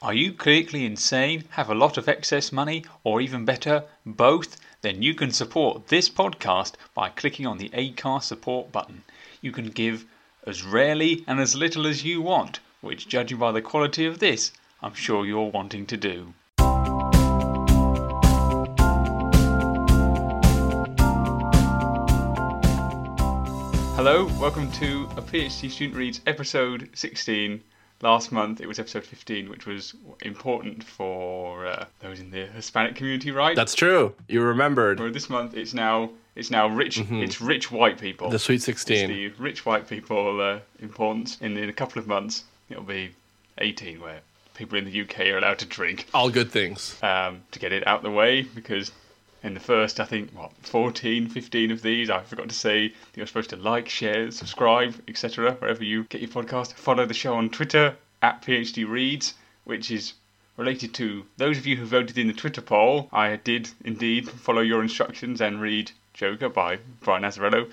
Are you clinically insane, have a lot of excess money, or even better, both? Then you can support this podcast by clicking on the Acast support button. You can give as rarely and as little as you want, which, judging by the quality of this, I'm sure you're wanting to do. Hello, welcome to a PhD Student Reads episode 16. Last month it was episode 15, which was important for uh, those in the Hispanic community, right? That's true. You remembered. This month it's now it's now rich it's rich white people. The Sweet It's 16. the rich white people uh, importance. In, in a couple of months it'll be 18, where people in the UK are allowed to drink. All good things. um, to get it out the way because in the first, I think, what, 14, 15 of these, I forgot to say you're supposed to like, share, subscribe, etc., wherever you get your podcast. Follow the show on Twitter at PhD Reads, which is related to those of you who voted in the Twitter poll. I did indeed follow your instructions and read Joker by Brian Azzarello,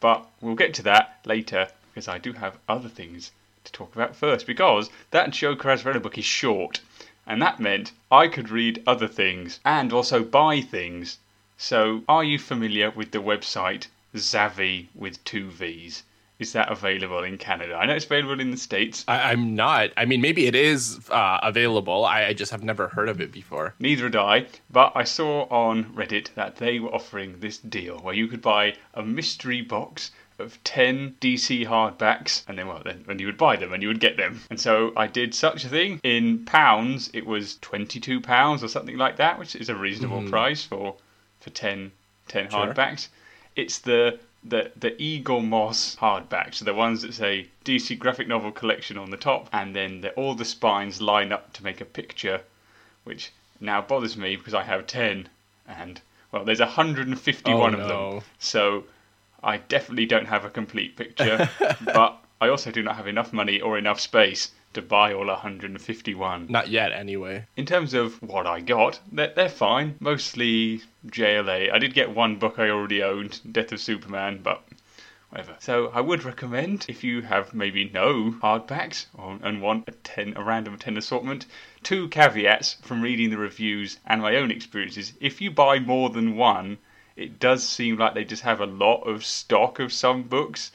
but we'll get to that later because I do have other things to talk about first because that Joker Azzarello book is short and that meant I could read other things and also buy things. So, are you familiar with the website Zavvi with two V's? Is that available in Canada? I know it's available in the States. I, I'm not. I mean, maybe it is uh, available. I, I just have never heard of it before. Neither had I, but I saw on Reddit that they were offering this deal where you could buy a mystery box of 10 DC hardbacks, and then, well, then when you would buy them and you would get them. And so I did such a thing. In pounds, it was £22 or something like that, which is a reasonable hmm. price for, for 10, 10 Sure. hardbacks. It's the the the Eaglemoss hardbacks, so the ones that say DC graphic novel collection on the top, and then the, all the spines line up to make a picture, which now bothers me because I have ten, and well, there's 151 Oh, of no. them, so I definitely don't have a complete picture, but I also do not have enough money or enough space to buy all 151. Not yet, anyway. In terms of what I got, they're, they're fine. Mostly JLA. I did get one book I already owned, Death of Superman, but whatever. So I would recommend if you have maybe no hardbacks or, and want a ten a random ten assortment. Two caveats from reading the reviews and my own experiences. If you buy more than one, it does seem like they just have a lot of stock of some books.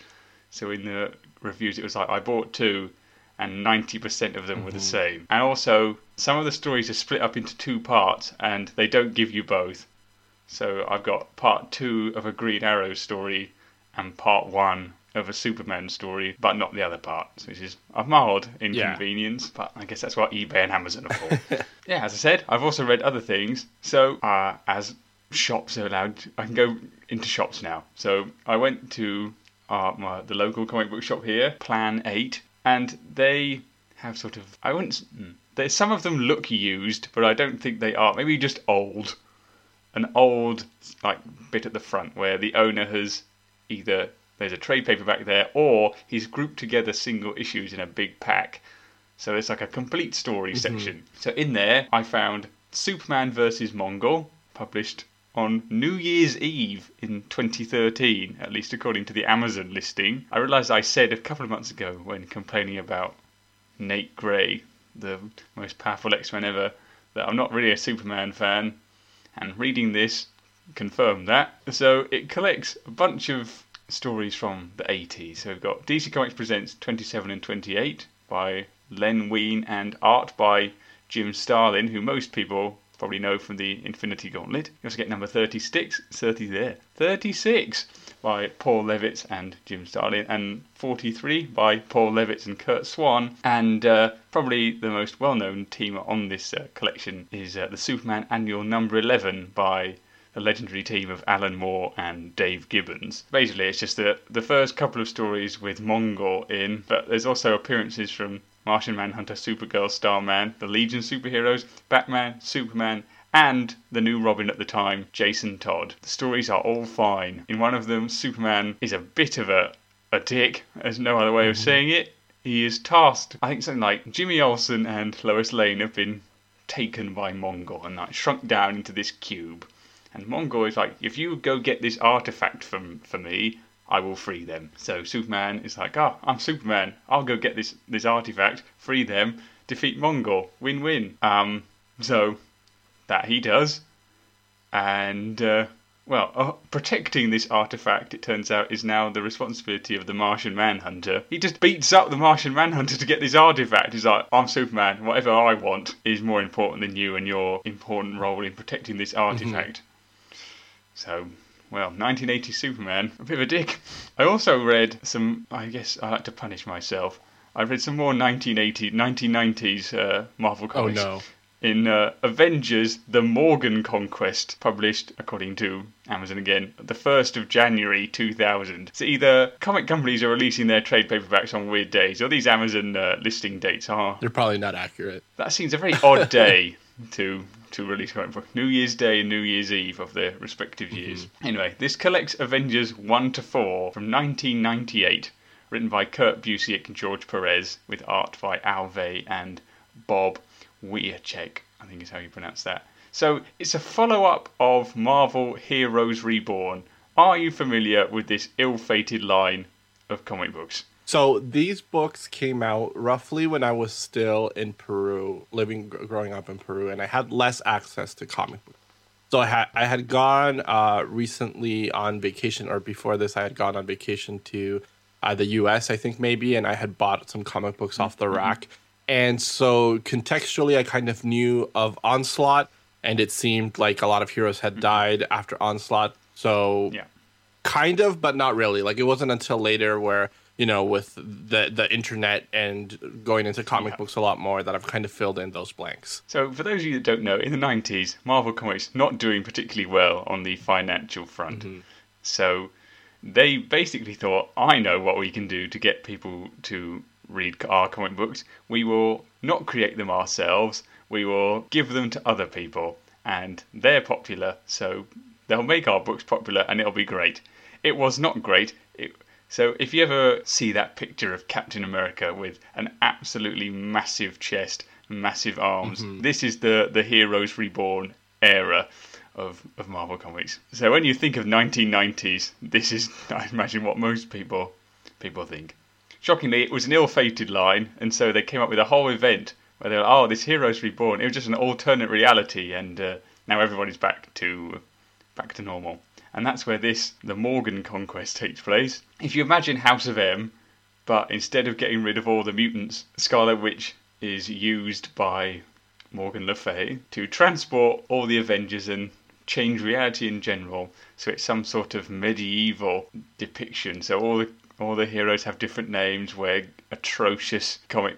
So in the reviews, it was like I bought two, and 90% of them were the same. And also, some of the stories are split up into two parts, and they don't give you both. So I've got part two of a Green Arrow story and part one of a Superman story, but not the other parts, which is a mild inconvenience. But I guess that's what eBay and Amazon are for. yeah, as I said, I've also read other things. So uh, as shops are allowed, I can go into shops now. So I went to uh, my, the local comic book shop here, Plan Eight, and they have sort of I wouldn't. hmm. They, some of them look used, but I don't think they are. Maybe just old an old like bit at the front where the owner has either there's a trade paperback there or he's grouped together single issues in a big pack. So it's like a complete story section. So in there I found Superman versus Mongul, published on New Year's Eve in 2013, at least according to the Amazon listing. I realised I said a couple of months ago when complaining about Nate Gray, the most powerful X-Men ever, that I'm not really a Superman fan and reading this confirmed that. So it collects a bunch of stories from the 80s. So we've got DC Comics Presents 27 and 28 by Len Wein and art by Jim Starlin, who most people probably know from the Infinity Gauntlet. You also get number 36, 30 there, 36 by Paul Levitz and Jim Starlin, and 43 by Paul Levitz and Curt Swan. And uh, probably the most well known team on this uh, collection is uh, the Superman Annual Number 11 by the legendary team of Alan Moore and Dave Gibbons. Basically, it's just the, the first couple of stories with Mongul in, but there's also appearances from Martian Manhunter, Supergirl, Starman, the Legion superheroes, Batman, Superman, and the new Robin at the time, Jason Todd. The stories are all fine. In one of them, Superman is a bit of a, a dick, there's no other way of mm-hmm. saying it. He is tasked, I think something like Jimmy Olsen and Lois Lane have been taken by Mongul and like shrunk down into this cube. And Mongul is like, if you go get this artifact from for me, I will free them. So Superman is like, oh, I'm Superman. I'll go get this this artifact, free them, defeat Mongul. Win win. Um, so that he does. And, uh, well, uh, protecting this artifact, it turns out, is now the responsibility of the Martian Manhunter. He just beats up the Martian Manhunter to get this artifact. He's like, I'm Superman. Whatever I want is more important than you and your important role in protecting this artifact. So, well, 1980 Superman, a bit of a dick. I also read some, I guess I like to punish myself. I read some more 1980, 1990s uh, Marvel Oh comics no. in uh, Avengers: The Morgan Conquest, published according to Amazon again, the first of January 2000. So either comic companies are releasing their trade paperbacks on weird days, or these Amazon uh, listing dates are. They're probably not accurate. That seems a very odd day to to release comic book. New Year's Day and New Year's Eve of their respective mm-hmm. years. Anyway, this collects Avengers 1 to 4 from 1998, written by Kurt Busiek and George Perez, with art by Al Vey and Bob Wiacek, I think is how you pronounce that. So it's a follow up of Marvel Heroes Reborn. Are you familiar with this ill fated line of comic books? So these books came out roughly when I was still in Peru, living growing up in Peru, and I had less access to comic books. So I had I had gone uh, recently on vacation, or before this, I had gone on vacation to uh, the U.S. I think maybe, and I had bought some comic books off the rack. And so contextually, I kind of knew of Onslaught, and it seemed like a lot of heroes had died after Onslaught. So Yeah. kind of but not really like it wasn't until later where you know with the the internet and going into comic Yeah. books a lot more that i've kind of filled in those blanks So, for those of you that don't know, in the 90s, Marvel Comics not doing particularly well on the financial front. Mm-hmm. So, they basically thought, I know what we can do to get people to read our comic books. We will not create them ourselves, we will give them to other people. And they're popular, so they'll make our books popular and it'll be great. It was not great. It, so if you ever see that picture of Captain America with an absolutely massive chest, massive arms, this is the the Heroes Reborn era of of Marvel Comics. So when you think of 1990s, this is I imagine what most people people think. Shockingly, it was an ill-fated line, and so they came up with a whole event where they're like, "Oh, this Heroes Reborn." It was just an alternate reality, and uh, now everybody's back to back to normal. And that's where this, the Morgan conquest, takes place. If you imagine House of M, but instead of getting rid of all the mutants, Scarlet Witch is used by Morgan Le Fay to transport all the Avengers and change reality in general. So it's some sort of medieval depiction. So all the all the heroes have different names, wear atrocious comic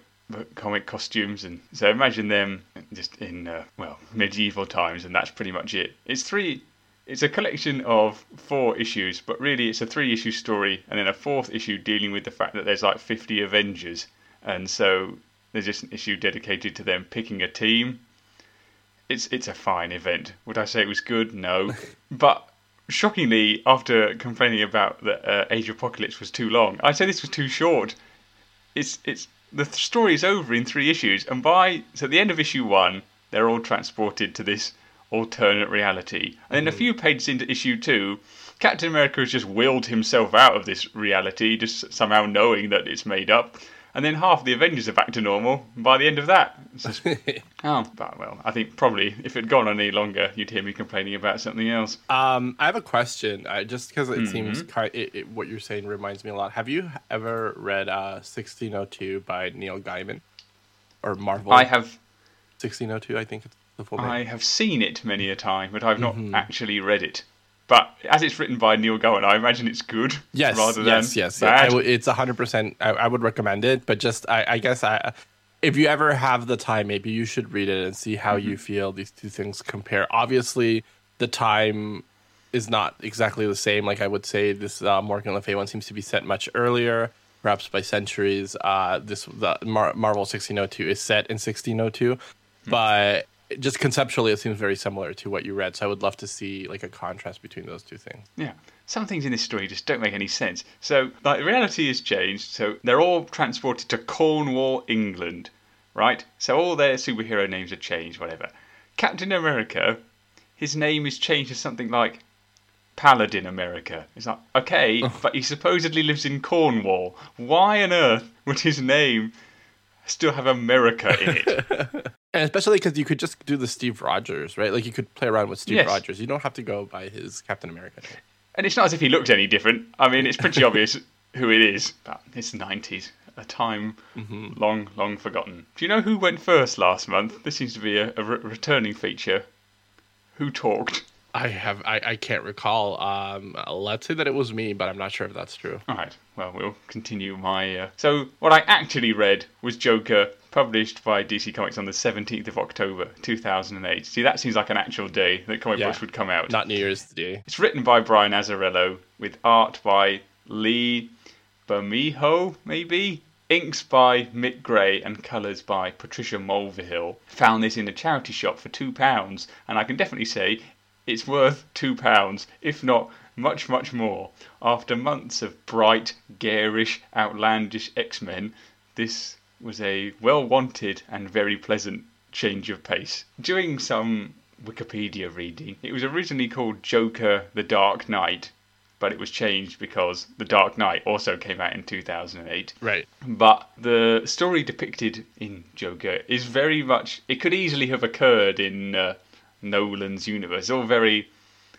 comic costumes, and so imagine them just in uh, well medieval times, and that's pretty much it. It's three. It's a collection of four issues, but really it's a three issue story, and then a fourth issue dealing with the fact that there's like 50 Avengers, and so there's just an issue dedicated to them picking a team. It's it's a fine event. Would I say it was good? No, but shockingly, after complaining about that uh, Age of Apocalypse was too long, I'd say this was too short. It's it's the th- story is over in three issues, and by so at the end of issue one, they're all transported to this alternate reality, and then a few pages into issue two, Captain America has just willed himself out of this reality, just somehow knowing that it's made up. And then half the Avengers are back to normal by the end of that. Just, oh, but well, I think probably if it had gone on any longer, you'd hear me complaining about something else. um i have a question uh, just because it seems Mm-hmm. kind it, it, what you're saying reminds me a lot have you ever read uh 1602 by neil gaiman or marvel I have 1602 i think it's the I have seen it many a time, but I've not Mm-hmm. actually read it. But as it's written by Neil Gaiman, I imagine it's good. Yes, rather than yes. I bad. w- it's hundred percent. I, I would recommend it, but just I, I guess I, if you ever have the time, maybe you should read it and see how Mm-hmm. you feel these two things compare. Obviously, the time is not exactly the same. Like I would say, this uh, Morgan Le Fay one seems to be set much earlier, perhaps by centuries. Uh, this the Mar- Marvel sixteen oh two is set in sixteen oh two, Hmm. but just conceptually, it seems very similar to what you read. So I would love to see like a contrast between those two things. Yeah. Some things in this story just don't make any sense. So, like, reality has changed. So, they're all transported to Cornwall, England, right? So, all their superhero names are changed, whatever. Captain America, his name is changed to something like Paladin America. It's like, okay, but he supposedly lives in Cornwall. Why on earth would his name still have America in it. And especially because you could just do the Steve Rogers, right? Like you could play around with Steve Yes. Rogers. You don't have to go by his Captain America. name. and it's not as if he looked any different. I mean, it's pretty obvious who it is. But it's the 90s, a time mm-hmm. long, long forgotten. Do you know who went first last month? This seems to be a, a re- returning feature. Who talked? I have I, I can't recall. Um, let's say that it was me, but I'm not sure if that's true. All right. Well, we'll continue my. Uh... So, what I actually read was Joker, published by DC Comics on the 17th of October, 2008. See, that seems like an actual day that comic Yeah. books would come out. Not New Year's Day. It's written by Brian Azzarello with art by Lee Bermejo, maybe? Inks by Mick Gray and colours by Patricia Mulvihill. Found this in a charity shop for £2, and I can definitely say it's worth £2, if not much, much more. After months of bright, garish, outlandish X Men, this was a well wanted and very pleasant change of pace. Doing some Wikipedia reading, it was originally called Joker the Dark Knight, but it was changed because The Dark Knight also came out in 2008. Right. But the story depicted in Joker is very much. It could easily have occurred in uh, Nolan's universe. It's all very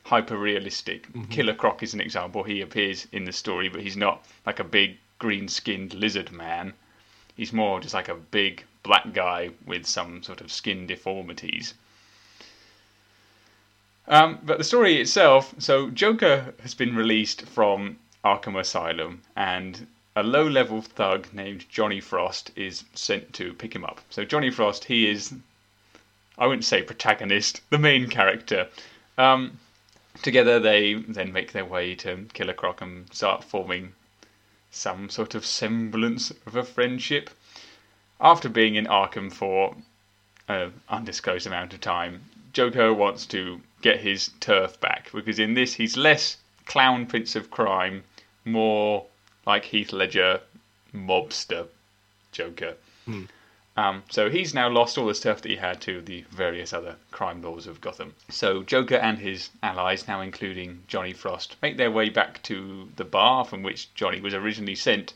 hyper realistic. Killer Croc is an example. He appears in the story, but he's not like a big green skinned lizard man. He's more just like a big black guy with some sort of skin deformities. Um, but the story itself so, Joker has been released from Arkham Asylum, and a low level thug named Johnny Frost is sent to pick him up. So, Johnny Frost, he is, I wouldn't say protagonist, the main character. Um, together, they then make their way to Killer Croc and start forming some sort of semblance of a friendship. After being in Arkham for an undisclosed amount of time, Joker wants to get his turf back because in this he's less clown prince of crime, more like Heath Ledger mobster Joker. Um, so he's now lost all the stuff that he had to the various other crime lords of Gotham. So Joker and his allies, now including Johnny Frost, make their way back to the bar from which Johnny was originally sent.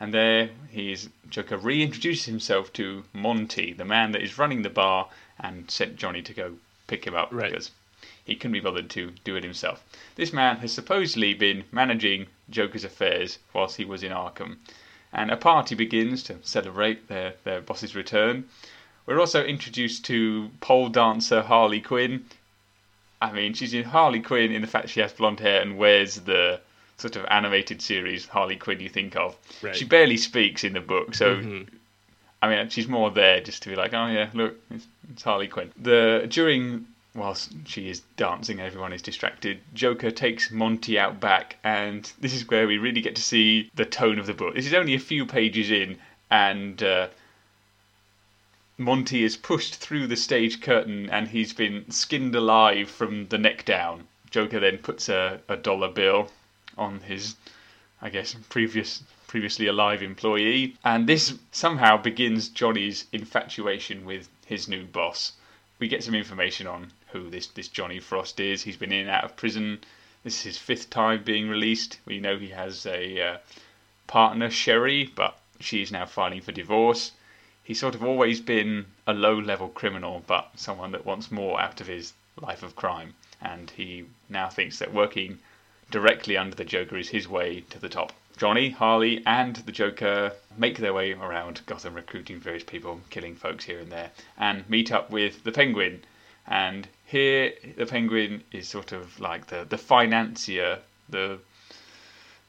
And there he is, Joker reintroduces himself to Monty, the man that is running the bar, and sent Johnny to go pick him up Right. because he couldn't be bothered to do it himself. This man has supposedly been managing Joker's affairs whilst he was in Arkham, and a party begins to celebrate their, their boss's return. We're also introduced to pole dancer Harley Quinn. I mean, she's in Harley Quinn in the fact she has blonde hair and wears the sort of animated series Harley Quinn you think of. Right. She barely speaks in the book, so Mhm. I mean, she's more there just to be like, oh yeah, look, it's, it's Harley Quinn. The during whilst she is dancing, everyone is distracted. Joker takes Monty out back, and this is where we really get to see the tone of the book. This is only a few pages in, and uh, Monty is pushed through the stage curtain, and he's been skinned alive from the neck down. Joker then puts a, a dollar bill on his I guess, previous previously alive employee, and this somehow begins Johnny's infatuation with his new boss. We get some information on who this this Johnny Frost is. He's been in and out of prison. This is his fifth time being released. We know he has a uh, partner, Sherry, but she's now filing for divorce. He's sort of always been a low level criminal, but someone that wants more out of his life of crime. And he now thinks that working directly under the Joker is his way to the top. Johnny, Harley, and the Joker make their way around Gotham, recruiting various people, killing folks here and there, and meet up with the Penguin. And here, the Penguin is sort of like the, the financier, the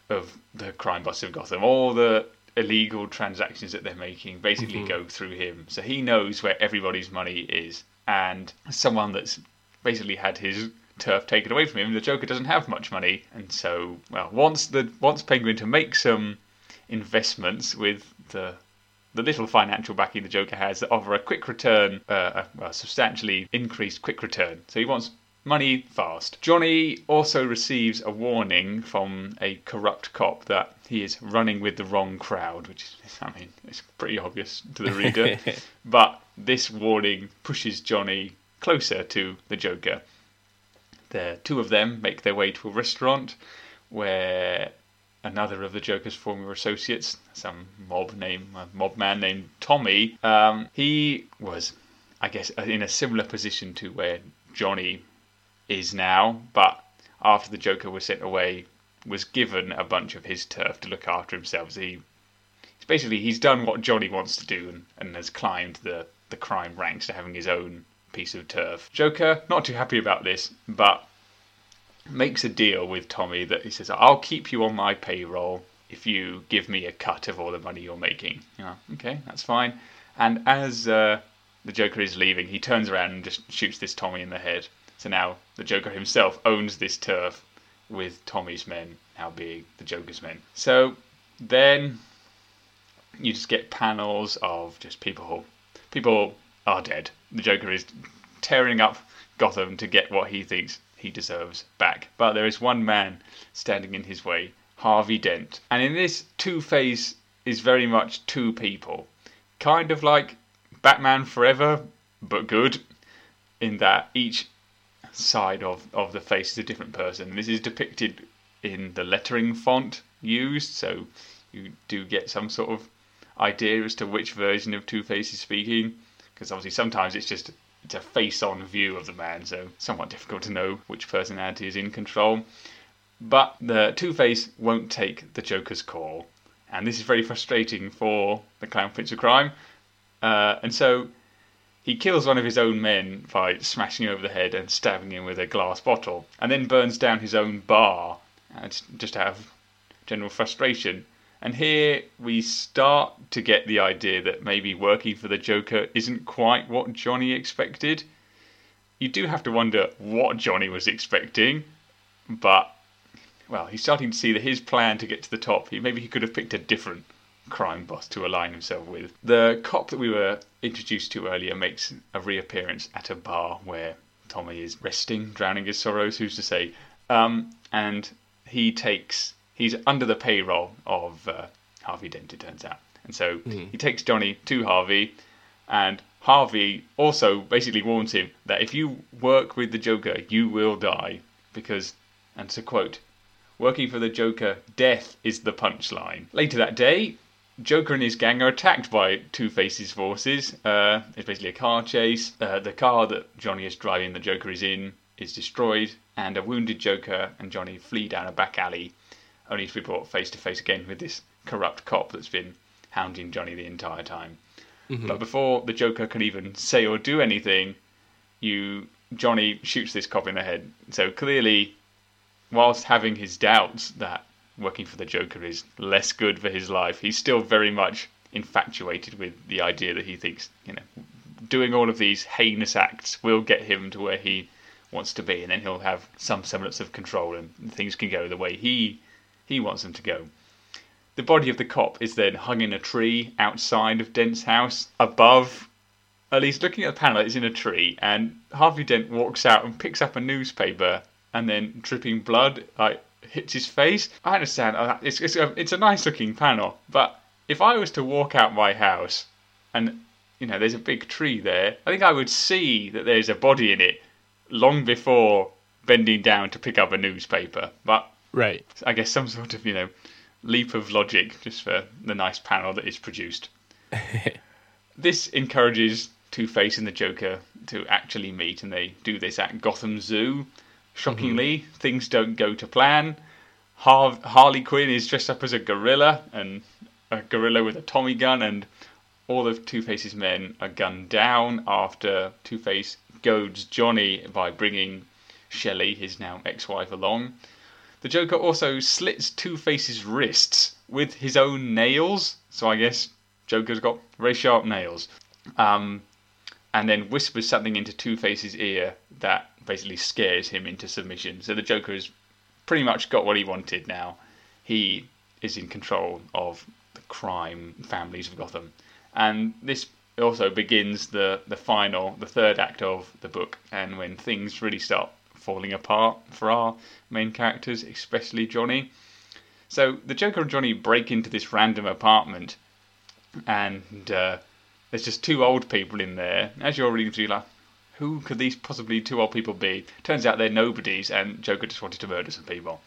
of the crime boss of Gotham. All the illegal transactions that they're making basically mm-hmm. go through him. So he knows where everybody's money is. And someone that's basically had his turf taken away from him, the Joker doesn't have much money. And so, well, wants the wants Penguin to make some investments with the the little financial backing the Joker has that offer a quick return, uh, a, a substantially increased quick return. So he wants money fast. Johnny also receives a warning from a corrupt cop that he is running with the wrong crowd, which is, I mean, it's pretty obvious to the reader. but this warning pushes Johnny closer to the Joker. The two of them make their way to a restaurant where another of the Joker's former associates, some mob name, mob man named Tommy. Um, he was, I guess, in a similar position to where Johnny is now, but after the Joker was sent away, was given a bunch of his turf to look after himself. So he, basically he's done what Johnny wants to do and, and has climbed the the crime ranks to having his own piece of turf. Joker not too happy about this, but makes a deal with Tommy that he says, "I'll keep you on my payroll if you give me a cut of all the money you're making." Yeah, okay, that's fine. And as uh, the Joker is leaving, he turns around and just shoots this Tommy in the head. So now the Joker himself owns this turf with Tommy's men now being the Joker's men. So then you just get panels of just people people are dead. The Joker is tearing up Gotham to get what he thinks he deserves back. But there is one man standing in his way, Harvey Dent. And in this, Two Face is very much two people. Kind of like Batman Forever, but good, in that each side of, of the face is a different person. This is depicted in the lettering font used, so you do get some sort of idea as to which version of Two Face is speaking. Because obviously sometimes it's just it's a face-on view of the man, so somewhat difficult to know which personality is in control. But the Two Face won't take the Joker's call, and this is very frustrating for the Clown Prince of Crime. Uh, and so he kills one of his own men by smashing him over the head and stabbing him with a glass bottle, and then burns down his own bar, just out of general frustration. And here we start to get the idea that maybe working for the Joker isn't quite what Johnny expected. You do have to wonder what Johnny was expecting, but well, he's starting to see that his plan to get to the top, maybe he could have picked a different crime boss to align himself with. The cop that we were introduced to earlier makes a reappearance at a bar where Tommy is resting, drowning his sorrows, who's to say, um, and he takes he's under the payroll of uh, Harvey Dent, it turns out. And so mm. he takes Johnny to Harvey, and Harvey also basically warns him that if you work with the Joker, you will die. Because, and to quote, working for the Joker, death is the punchline. Later that day, Joker and his gang are attacked by Two Face's forces. Uh, it's basically a car chase. Uh, the car that Johnny is driving, the Joker is in, is destroyed, and a wounded Joker and Johnny flee down a back alley only to be brought face to face again with this corrupt cop that's been hounding Johnny the entire time. Mm-hmm. But before the Joker can even say or do anything, you Johnny shoots this cop in the head. So clearly, whilst having his doubts that working for the Joker is less good for his life, he's still very much infatuated with the idea that he thinks, you know, doing all of these heinous acts will get him to where he wants to be, and then he'll have some semblance of control, and things can go the way he he wants them to go. The body of the cop is then hung in a tree outside of Dent's house. Above, at least looking at the panel, it's in a tree, and Harvey Dent walks out and picks up a newspaper, and then dripping blood like hits his face. I understand uh, it's it's a, it's a nice looking panel, but if I was to walk out my house and you know there's a big tree there, I think I would see that there's a body in it long before bending down to pick up a newspaper. But Right. I guess some sort of, you know, leap of logic just for the nice panel that is produced. this encourages Two Face and the Joker to actually meet, and they do this at Gotham Zoo. Shockingly, mm-hmm. things don't go to plan. Har- Harley Quinn is dressed up as a gorilla, and a gorilla with a Tommy gun, and all of Two Face's men are gunned down after Two Face goads Johnny by bringing Shelley, his now ex wife, along. The Joker also slits Two Face's wrists with his own nails. So I guess Joker's got very sharp nails. Um, and then whispers something into Two Face's ear that basically scares him into submission. So the Joker has pretty much got what he wanted now. He is in control of the crime families of Gotham. And this also begins the, the final, the third act of the book, and when things really start falling apart for our main characters, especially Johnny. So the Joker and Johnny break into this random apartment, and uh, there's just two old people in there. As you're reading through, like, who could these possibly two old people be? Turns out they're nobodies, and Joker just wanted to murder some people.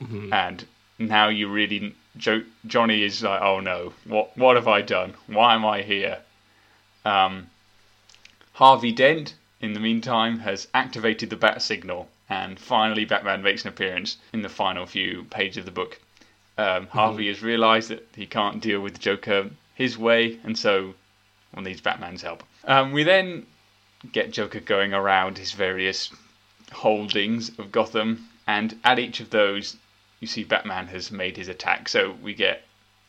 Mm-hmm. And now you really jo- Johnny is like, oh no, what what have I done? Why am I here? Um, Harvey Dent, in the meantime, has activated the bat signal, and finally Batman makes an appearance in the final few pages of the book. Um, Harvey has realised that he can't deal with Joker his way, and so well, needs Batman's help. Um, we then get Joker going around his various holdings of Gotham, and at each of those, you see Batman has made his attack. So we get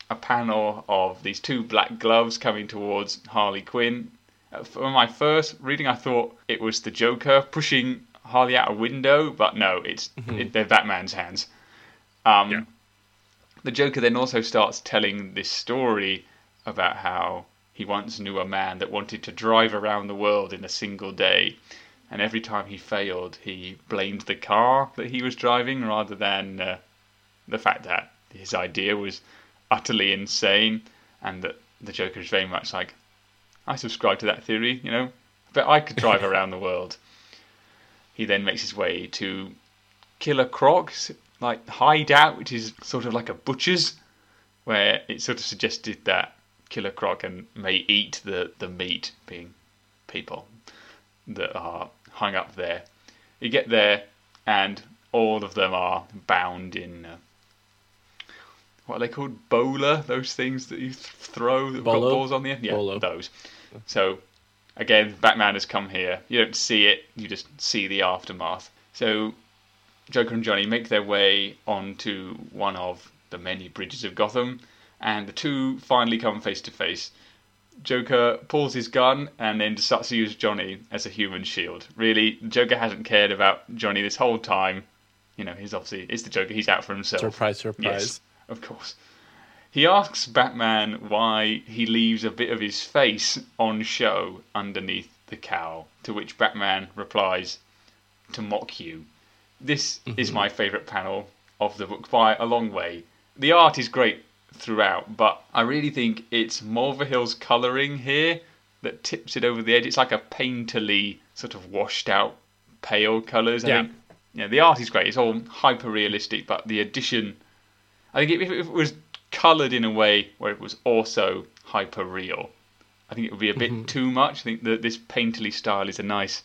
a panel of these two black gloves coming towards Harley Quinn. For my first reading, I thought it was the Joker pushing Harley out a window, but no, it's it, they're Batman's hands. Um, Yeah. The Joker then also starts telling this story about how he once knew a man that wanted to drive around the world in a single day. And every time he failed, he blamed the car that he was driving rather than uh, the fact that his idea was utterly insane and that the Joker is very much like, I subscribe to that theory, you know, but I could drive around the world. He then makes his way to Killer Croc's like hideout, which is sort of like a butcher's, where it sort of suggested that Killer Croc and may eat the, the meat, being people that are hung up there. You get there, and all of them are bound in uh, what are they called? Bowler, those things that you th- throw that have got balls on the end. Yeah, Bolo. those. So again, Batman has come here. You don't see it; you just see the aftermath. So Joker and Johnny make their way onto one of the many bridges of Gotham, and the two finally come face to face. Joker pulls his gun and then starts to use Johnny as a human shield. Really, Joker hasn't cared about Johnny this whole time. You know, he's obviously it's the Joker. He's out for himself. Surprise, surprise. Yes, of course. He asks Batman why he leaves a bit of his face on show underneath the cowl, to which Batman replies, To mock you. This is mm-hmm. my favourite panel of the book by a long way. The art is great throughout, but I really think it's Mulvihill's colouring here that tips it over the edge. It's like a painterly, sort of washed out, pale colours. I Yeah. think yeah, the art is great. It's all hyper realistic, but the addition, I think if, if it was coloured in a way where it was also hyper real, I think it would be a bit mm-hmm. too much. I think that this painterly style is a nice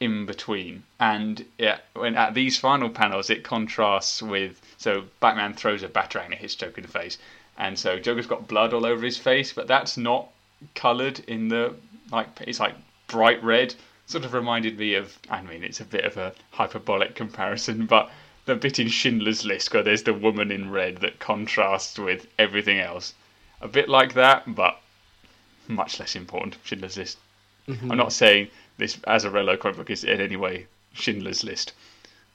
in between. And yeah, when at these final panels, it contrasts with so Batman throws a batarang and it hits Joker in the face, and so Joker's got blood all over his face, but that's not coloured in the like it's like bright red. Sort of reminded me of I mean it's a bit of a hyperbolic comparison, but the bit in Schindler's List where there's the woman in red that contrasts with everything else. A bit like that, but much less important. Schindler's List. I'm not saying this Azzarello comic book is in any way Schindler's List.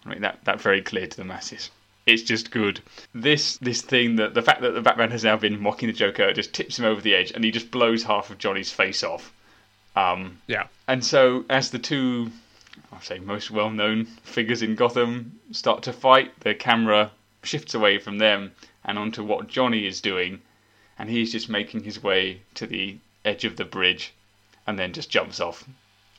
I mean that, that very clear to the masses. It's just good. This this thing that the fact that the Batman has now been mocking the Joker just tips him over the edge, and he just blows half of Johnny's face off. Um, Yeah. and so, as the two, I'll say, most well known figures in Gotham start to fight, the camera shifts away from them and onto what Johnny is doing, and he's just making his way to the edge of the bridge and then just jumps off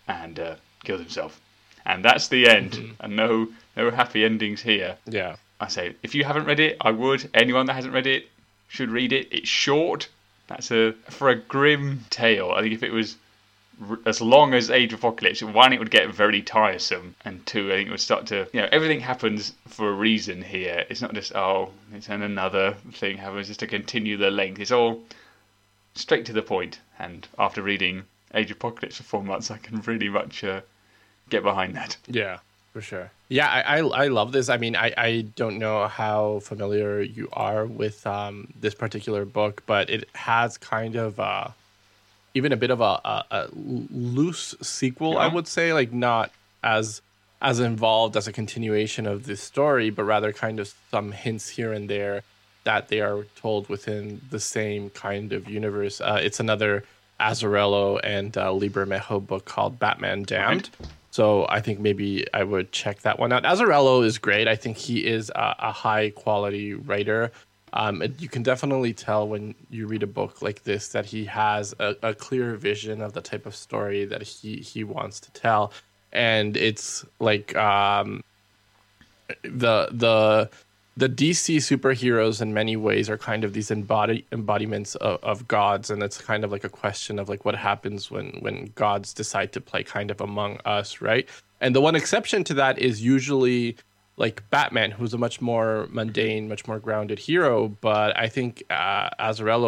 and uh, kills himself. And that's the end, and no, no happy endings here. Yeah. I say, if you haven't read it, I would. Anyone that hasn't read it should read it. It's short. That's a for a grim tale. I think if it was as long as Age of Apocalypse, one, it would get very tiresome, and two, I think it would start to, you know, everything happens for a reason here. It's not just oh, it's another thing happens just to continue the length. It's all straight to the point. And after reading Age of Apocalypse for four months, I can really much uh, get behind that. Yeah, for sure. Yeah, I, I, I love this. I mean, I, I don't know how familiar you are with um, this particular book, but it has kind of uh, even a bit of a, a, a loose sequel, I would say, like not as as involved as a continuation of the story, but rather kind of some hints here and there that they are told within the same kind of universe. Uh, it's another Azzarello and uh, Lee Bermejo book called Batman Damned. So I think maybe I would check that one out. Azzarello is great. I think he is a, a high quality writer. Um, you can definitely tell when you read a book like this that he has a, a clear vision of the type of story that he he wants to tell, and it's like um, the the the DC superheroes in many ways are kind of these embody embodiments of, of gods, and it's kind of like a question of like what happens when when gods decide to play kind of among us, right? And the one exception to that is usually like Batman, who's a much more mundane, much more grounded hero. But I think uh,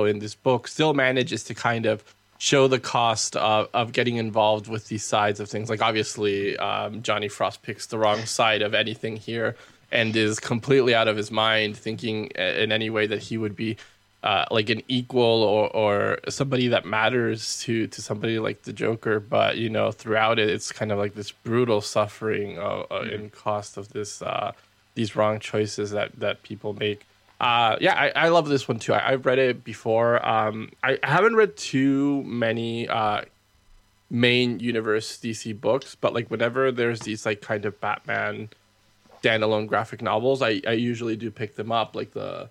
in this book still manages to kind of show the cost of, of getting involved with these sides of things. Like obviously, um, Johnny Frost picks the wrong side of anything here and is completely out of his mind, thinking in any way that he would be uh, like an equal or, or somebody that matters to to somebody like the Joker. But you know, throughout it, it's kind of like this brutal suffering uh, uh, in cost of this uh, these wrong choices that that people make. Uh, yeah, I, I love this one too. I, have read it before. Um, I, I haven't read too many uh, main universe DC books, but like whenever there's these like kind of Batman standalone graphic novels, I, I usually do pick them up. Like the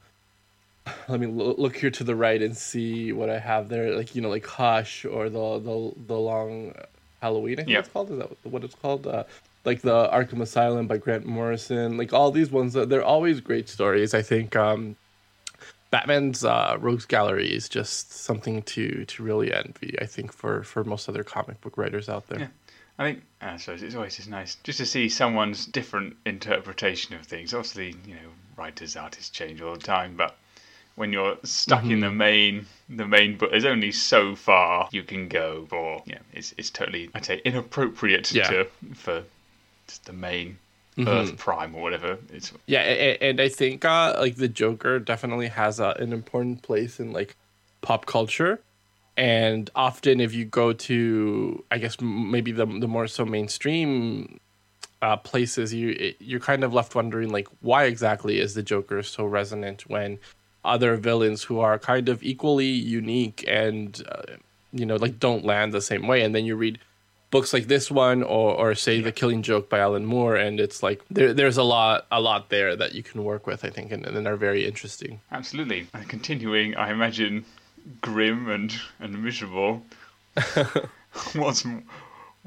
let me look here to the right and see what I have there. Like you know, like Hush or the the the Long Halloween. I think yep. it's called. Is that what it's called? Uh, like the Arkham Asylum by Grant Morrison. Like all these ones, they're always great stories. I think um, Batman's uh, Rogues Gallery is just something to to really envy. I think for for most other comic book writers out there. Yeah. I think I suppose it's always just nice just to see someone's different interpretation of things. Obviously, you know, writers, artists change all the time, but when you're stuck mm-hmm. in the mm-hmm. main the main but there's only so far you can go for yeah it's it's totally I'd say inappropriate yeah. to for the main mm-hmm. Earth Prime or whatever. It's yeah, and, and I think uh, like the Joker definitely has a, an important place in like pop culture and often if you go to i guess maybe the, the more so mainstream uh, places you you're kind of left wondering like why exactly is the joker so resonant when other villains who are kind of equally unique and uh, you know like don't land the same way. And then you read books like this one or, or say the killing joke by alan moore and it's like there, there's a lot a lot there that you can work with i think and, and are very interesting. Absolutely. And continuing i imagine grim and and miserable. what's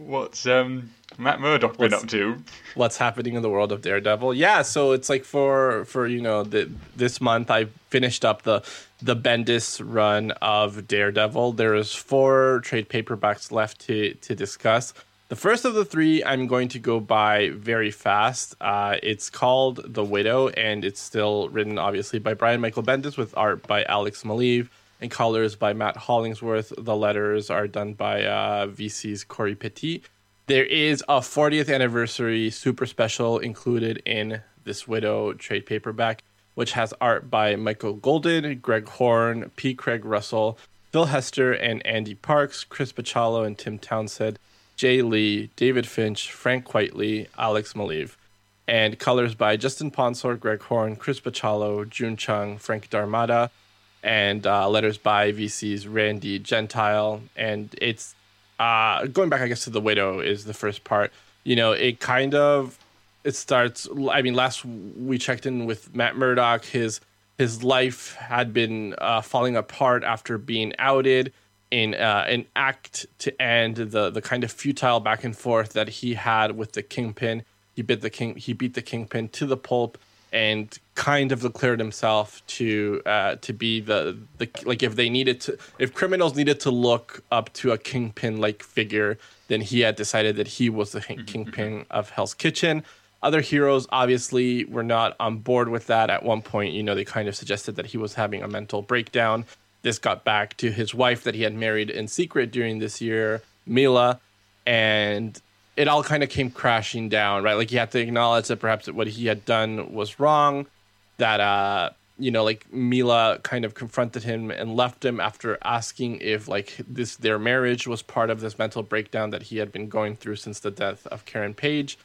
what's um Matt Murdock been what's, up to? What's happening in the world of Daredevil? Yeah, so it's like for for you know the, this month I finished up the the Bendis run of Daredevil. There's four trade paperbacks left to to discuss. The first of the three I'm going to go by very fast. Uh, it's called The Widow, and it's still written obviously by Brian Michael Bendis with art by Alex Maleev and colors by Matt Hollingsworth. The letters are done by uh, VC's Cory Petit. There is a 40th anniversary super special included in this Widow trade paperback, which has art by Michael Golden, Greg Horn, P. Craig Russell, Phil Hester and Andy Parks, Chris Bachalo and Tim Townsend, Jae Lee, David Finch, Frank Quitely, Alex Maleev. And colors by Justin Ponsor, Greg Horn, Chris Bachalo, June Chung, Frank D'Armata, and uh, letters by VC's Randy Gentile. And it's uh, going back, I guess, to the widow is the first part. You know, it kind of it starts. I mean, last we checked in with Matt Murdock, his his life had been uh, falling apart after being outed in uh, an act to end the the kind of futile back and forth that he had with the kingpin. He beat the king. He beat the kingpin to the pulp and kind of declared himself to uh, to be the the like if they needed to if criminals needed to look up to a kingpin like figure, then he had decided that he was the mm-hmm, kingpin mm-hmm. of Hell's Kitchen. Other heroes obviously were not on board with that. At one point, you know, they kind of suggested that he was having a mental breakdown. This got back to his wife that he had married in secret during this year, Milla, and it all kind of came crashing down, right? Like he had to acknowledge that perhaps what he had done was wrong, that uh, you know, like Milla kind of confronted him and left him after asking if like this their marriage was part of this mental breakdown that he had been going through since the death of Karen Page.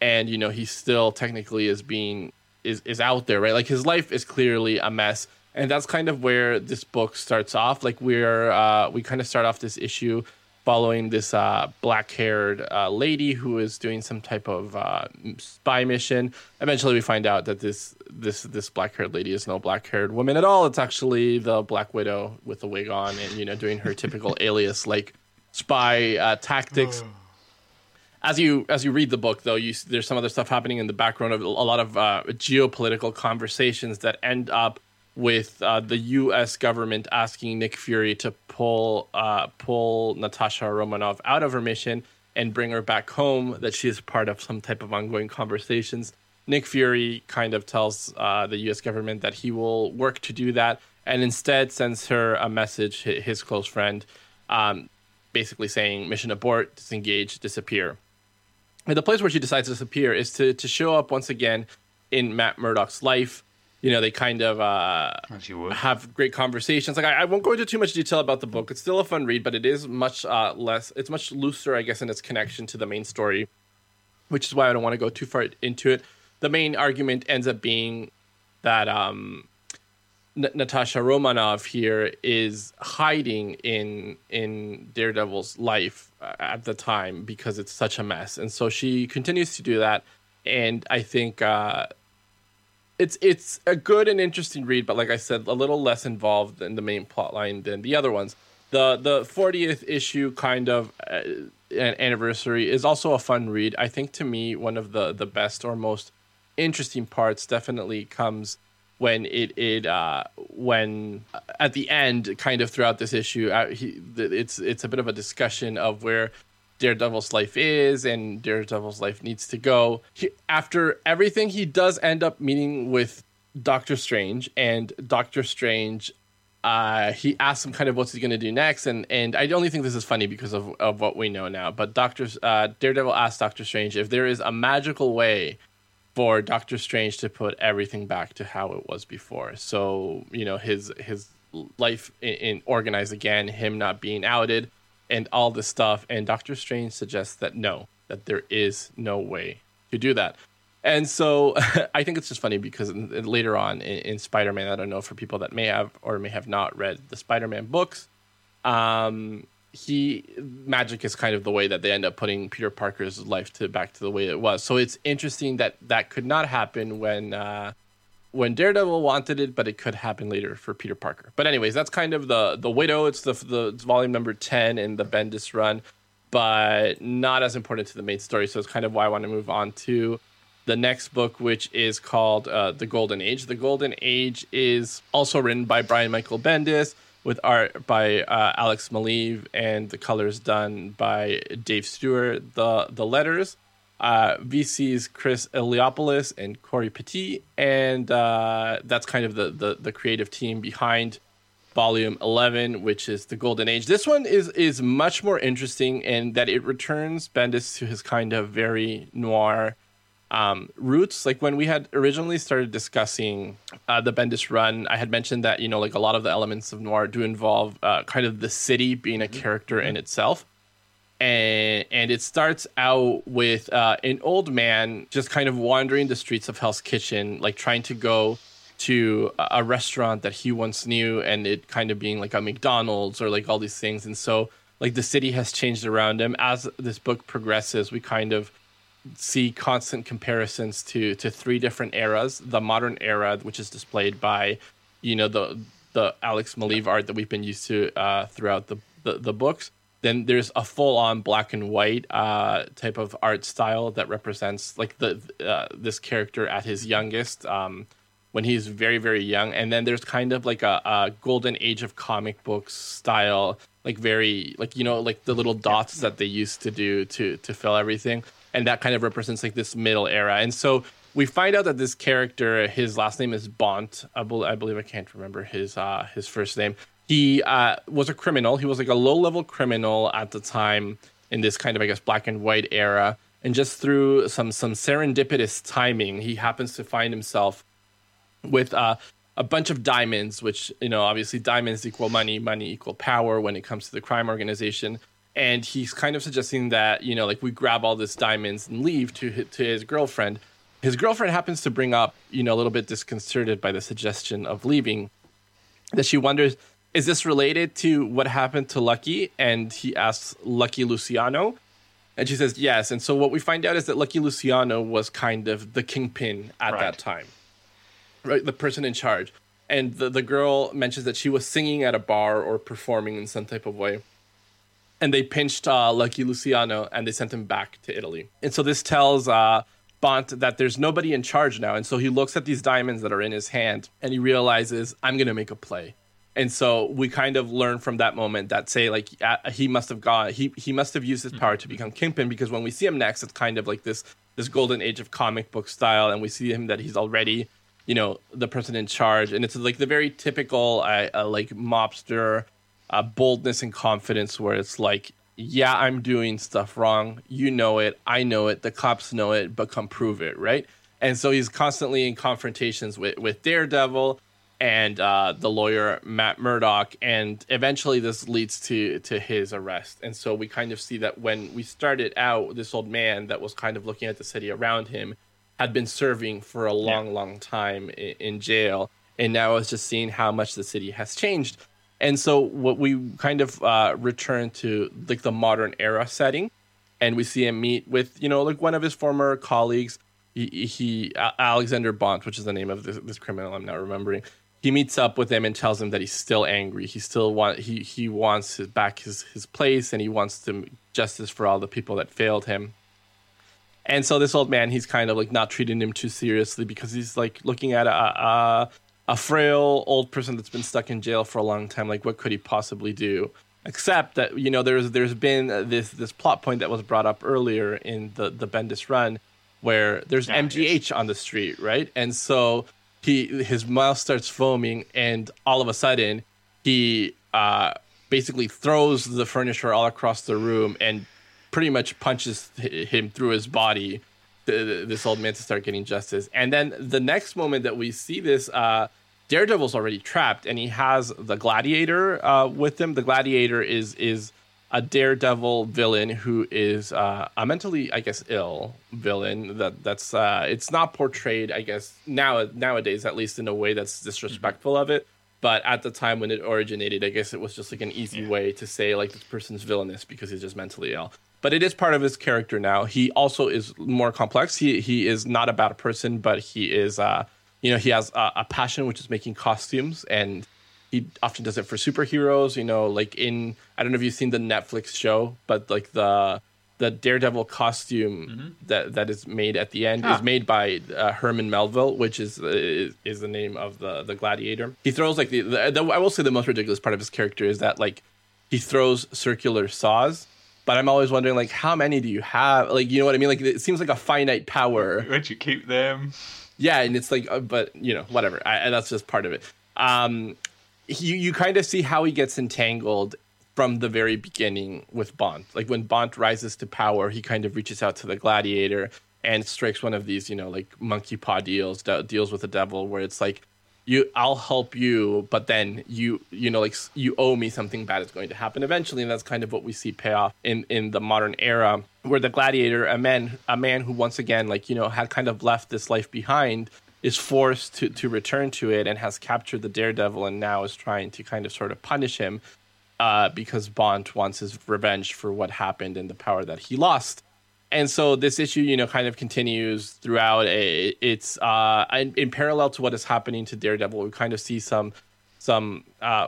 And you know, he still technically is being is is out there, right? Like his life is clearly a mess. And that's kind of where this book starts off. Like we're uh we kind of start off this issue following this uh, black-haired uh, lady who is doing some type of uh, spy mission. Eventually, we find out that this this this black-haired lady is no black-haired woman at all. It's actually the Black Widow with a wig on and you know doing her typical alias like spy uh, tactics. as you as you read the book, though, you there's some other stuff happening in the background of a lot of uh, geopolitical conversations that end up with uh, the U.S. government asking Nick Fury to pull uh, pull Natasha Romanoff out of her mission and bring her back home. That she is part of some type of ongoing conversations. Nick Fury kind of tells uh, the U.S. government that he will work to do that, and instead sends her a message, his close friend, um, basically saying mission abort, disengage, disappear. And the place where she decides to disappear is to to show up once again in Matt Murdock's life. You know, they kind of uh, have great conversations. Like I, I, won't go into too much detail about the book. It's still a fun read, but it is much uh, less. It's much looser, I guess, in its connection to the main story, which is why I don't want to go too far into it. The main argument ends up being that um, N- Natasha Romanoff here is hiding in in Daredevil's life uh, at the time because it's such a mess, and so she continues to do that. And I think uh, it's it's a good and interesting read, but like I said, a little less involved in the main plotline than the other ones. The the 40th issue kind of uh, anniversary is also a fun read. I think to me one of the the best or most interesting parts definitely comes when it it uh, when uh, at the end, kind of throughout this issue, uh, he, it's it's a bit of a discussion of where Daredevil's life is and Daredevil's life needs to go. He, after everything, he does end up meeting with Doctor Strange, and Doctor Strange. Uh, he asks him kind of what's he going to do next, and and I only think this is funny because of, of what we know now. But Doctor uh, Daredevil asks Doctor Strange if there is a magical way for Doctor Strange to put everything back to how it was before. So you know his his life in, in organized again, him not being outed, and all this stuff. And Doctor Strange suggests that no, that there is no way to do that. And so I think it's just funny because later on in, in Spider Man, I don't know for people that may have or may have not read the Spider Man books, um, he magic is kind of the way that they end up putting Peter Parker's life to back to the way it was. So it's interesting that that could not happen when uh, when Daredevil wanted it, but it could happen later for Peter Parker. But anyways, that's kind of the the Widow. It's the the it's volume number ten in the Bendis run, but not as important to the main story. So it's kind of why I want to move on to the next book, which is called uh, The Golden Age. The Golden Age is also written by Brian Michael Bendis with art by uh, Alex Maleev and the colors done by Dave Stewart. The the letters, uh, VC's Chris Eliopoulos and Corey Petit, and uh, that's kind of the, the the creative team behind volume 11 which is the golden age this one is is much more interesting in that it returns bendis to his kind of very noir um, roots. Like when we had originally started discussing uh, the Bendis run, I had mentioned that you know like a lot of the elements of noir do involve uh, kind of the city being a mm-hmm. character in itself. And, and it starts out with uh, an old man just kind of wandering the streets of Hell's Kitchen, like trying to go to a restaurant that he once knew, and it kind of being like a McDonald's or like all these things. And so, like the city has changed around him. As this book progresses, we kind of see constant comparisons to to three different eras the modern era which is displayed by you know the the alex maleev art that we've been used to uh, throughout the, the, the books then there's a full on black and white uh, type of art style that represents like the uh, this character at his youngest um, when he's very very young and then there's kind of like a, a golden age of comic books style like very like you know like the little dots that they used to do to to fill everything and that kind of represents like this middle era. And so we find out that this character, his last name is Bont. I believe I can't remember his uh, his first name. He uh, was a criminal. He was like a low level criminal at the time in this kind of I guess black and white era. And just through some some serendipitous timing, he happens to find himself with uh, a bunch of diamonds, which you know obviously diamonds equal money, money equal power when it comes to the crime organization and he's kind of suggesting that you know like we grab all this diamonds and leave to to his girlfriend his girlfriend happens to bring up you know a little bit disconcerted by the suggestion of leaving that she wonders is this related to what happened to lucky and he asks lucky luciano and she says yes and so what we find out is that lucky luciano was kind of the kingpin at right. that time right the person in charge and the, the girl mentions that she was singing at a bar or performing in some type of way and they pinched uh, Lucky Luciano and they sent him back to Italy. And so this tells uh, Bont that there's nobody in charge now. And so he looks at these diamonds that are in his hand and he realizes, I'm going to make a play. And so we kind of learn from that moment that say like uh, he must have gone he he must have used his power to become kingpin because when we see him next it's kind of like this this golden age of comic book style and we see him that he's already you know the person in charge. And it's like the very typical uh, uh, like mobster uh, boldness and confidence where it's like yeah i'm doing stuff wrong. You know it. I know it. The cops know it. But come prove it right? And so he's constantly in confrontations with with daredevil and uh, the lawyer Matt Murdock, and eventually this leads to to his arrest. And so we kind of see that when we started out, this old man that was kind of looking at the city around him had been serving for a long, yeah. long time in, in jail, and now is just seeing how much the city has changed. And so what we kind of uh, return to like the modern era setting, and we see him meet with you know like one of his former colleagues. He, he Alexander Bont, which is the name of this, this criminal I'm not remembering he meets up with him and tells him that he's still angry. He still want he he wants his, back his his place and he wants to justice for all the people that failed him. And so this old man, he's kind of like not treating him too seriously because he's like looking at a, a a frail old person that's been stuck in jail for a long time. Like, what could he possibly do? Except that you know there's there's been this this plot point that was brought up earlier in the the Bendis run, where there's yeah, MGH yes. on the street, right? And so he his mouth starts foaming, and all of a sudden he uh, basically throws the furniture all across the room and pretty much punches him through his body. This old man to start getting justice, and then the next moment that we see this, uh, Daredevil's already trapped, and he has the Gladiator uh, with him. The Gladiator is is a daredevil villain who is uh, a mentally, I guess, ill villain. That that's uh, it's not portrayed, I guess, now nowadays at least in a way that's disrespectful of it. But at the time when it originated, I guess it was just like an easy yeah. way to say like this person's villainous because he's just mentally ill. But it is part of his character now. He also is more complex. He he is not a bad person, but he is uh you know he has a, a passion which is making costumes and he often does it for superheroes. You know, like in I don't know if you've seen the Netflix show, but like the the Daredevil costume mm-hmm. that that is made at the end ah. is made by uh, Herman Melville, which is, is, is the name of the the gladiator. He throws like the, the, the I will say the most ridiculous part of his character is that like he throws circular saws. But I'm always wondering, like, how many do you have? Like, you know what I mean? Like, it seems like a finite power. Where'd you keep them? Yeah, and it's like, uh, but you know, whatever. I, that's just part of it. Um, you you kind of see how he gets entangled from the very beginning with Bont. Like when Bont rises to power, he kind of reaches out to the gladiator and strikes one of these, you know, like monkey paw deals, deals with the devil, where it's like, you, I'll help you, but then you, you know, like you owe me something bad is going to happen eventually, and that's kind of what we see pay off in in the modern era, where the gladiator, a man, a man who once again, like you know, had kind of left this life behind, is forced to, to return to it and has captured the daredevil and now is trying to kind of sort of punish him uh, because Bont wants his revenge for what happened and the power that he lost. And so this issue, you know, kind of continues throughout. It's uh, in, in parallel to what is happening to Daredevil. We kind of see some some uh,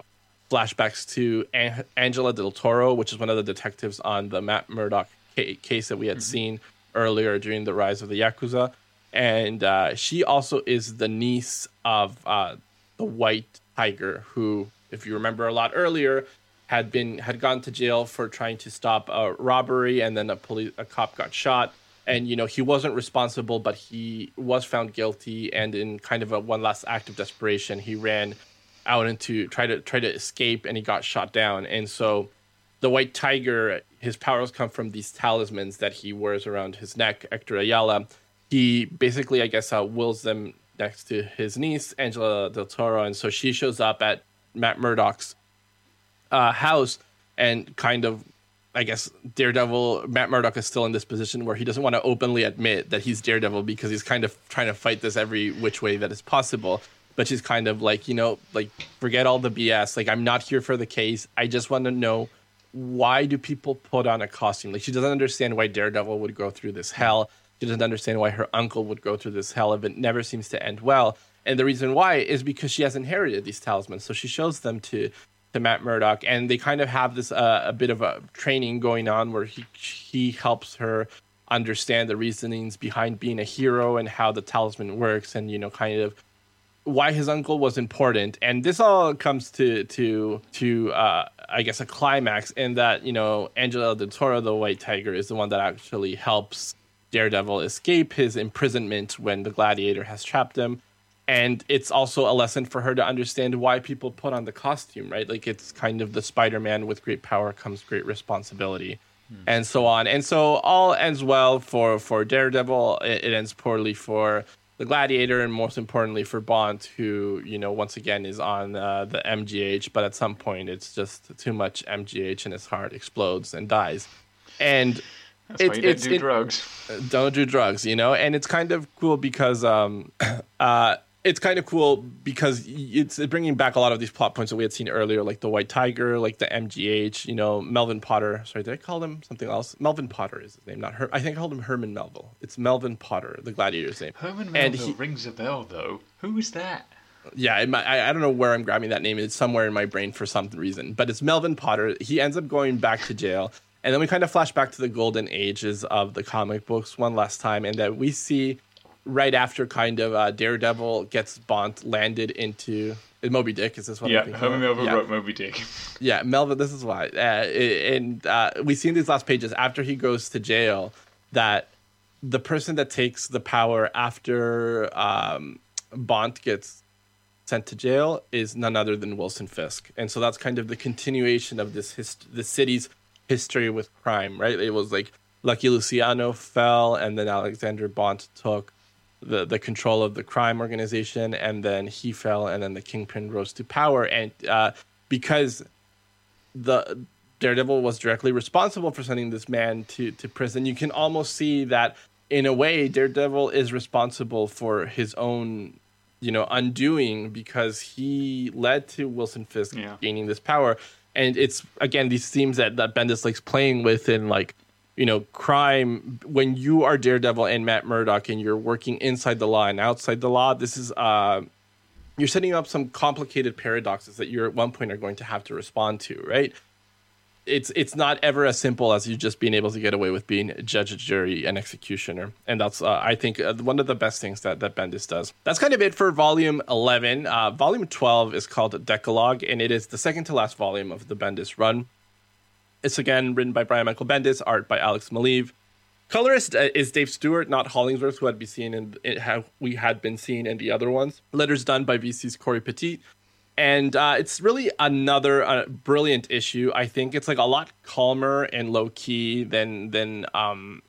flashbacks to An- Angela Del Toro, which is one of the detectives on the Matt Murdock ca- case that we had mm-hmm. seen earlier during the rise of the Yakuza and uh, she also is the niece of uh, the White Tiger, who, if you remember a lot earlier, had been had gone to jail for trying to stop a robbery, and then a police a cop got shot, and you know he wasn't responsible, but he was found guilty, and in kind of a one last act of desperation, he ran out into try to try to escape, and he got shot down, and so. The White Tiger, his powers come from these talismans that he wears around his neck, Hector Ayala, he basically, I guess, uh, wills them next to his niece, Angela Del Toro. And so she shows up at Matt Murdock's uh, house and kind of, I guess, Daredevil, Matt Murdock is still in this position where he doesn't want to openly admit that he's Daredevil because he's kind of trying to fight this every which way that is possible. But she's kind of like, you know, like, forget all the BS. Like, I'm not here for the case. I just want to know why do people put on a costume? Like, she doesn't understand why Daredevil would go through this hell she doesn't understand why her uncle would go through this hell if it never seems to end well. And the reason why is because she has inherited these talismans. So she shows them to to Matt Murdock, and they kind of have this uh, a bit of a training going on where he he helps her understand the reasonings behind being a hero and how the talisman works, and you know, kind of why his uncle was important. And this all comes to to to uh, I guess a climax in that you know Angela del Toro, the White Tiger, is the one that actually helps Daredevil escape his imprisonment when the Gladiator has trapped him. And it's also a lesson for her to understand why people put on the costume right? Like it's kind of the spider-man with great power comes great responsibility hmm. and so on. And so all ends well for for daredevil. It, it, ends poorly for the gladiator and most importantly for Bont who you know once again is on uh, the mgh but at some point it's just too much mgh and his heart explodes and dies. And that's why you don't do it, drugs. Don't do drugs, you know. And it's kind of cool because um, uh, it's kind of cool because it's bringing back a lot of these plot points that we had seen earlier, like the White Tiger, like the MGH. You know, Melvin Potter. Sorry, did I call him something else? Melvin Potter is his name, not Her. I think I called him Herman Melville. It's Melvin Potter, the Gladiator's name. Herman Melville he, rings a bell, though. Who is that? Yeah, I, I don't know where I'm grabbing that name. It's somewhere in my brain for some reason, but it's Melvin Potter. He ends up going back to jail, and then we kind of flash back to the golden ages of the comic books one last time, and that we see right after kind of uh, Daredevil gets Bont landed into Moby Dick. Is this what? Yeah, Herman Melville yeah. wrote Moby Dick. yeah, Melville. This is why. Uh, and uh, we see in these last pages after he goes to jail that the person that takes the power after um, Bont gets sent to jail is none other than Wilson Fisk, and so that's kind of the continuation of this hist- the city's history with crime. Right? It was like Lucky Luciano fell, and then Alexander Bont took the the control of the crime organization, and then he fell, and then the kingpin rose to power, and uh, because the Daredevil was directly responsible for sending this man to to prison, you can almost see that in a way Daredevil is responsible for his own you know undoing because he led to Wilson Fisk yeah. gaining this power. And it's again these themes that that Bendis likes playing with in like you know, crime when you are Daredevil and Matt Murdock and you're working inside the law and outside the law, this is uh you're setting up some complicated paradoxes that you're at one point are going to have to respond to, right? It's it's not ever as simple as you just being able to get away with being judge, jury, and executioner, and that's uh, I think uh, one of the best things that that Bendis does. That's kind of it for volume eleven. Uh, volume twelve is called Decalogue, and it is the second to last volume of the Bendis run. It's again written by Brian Michael Bendis, art by Alex Maleev. Colorist uh, is Dave Stewart, not Hollingsworth, who had been seen how we had been seen in the other ones. Letters done by VC's Corey Petit, and uh, it's really another uh, brilliant issue. I think it's like a lot calmer and low key than than um,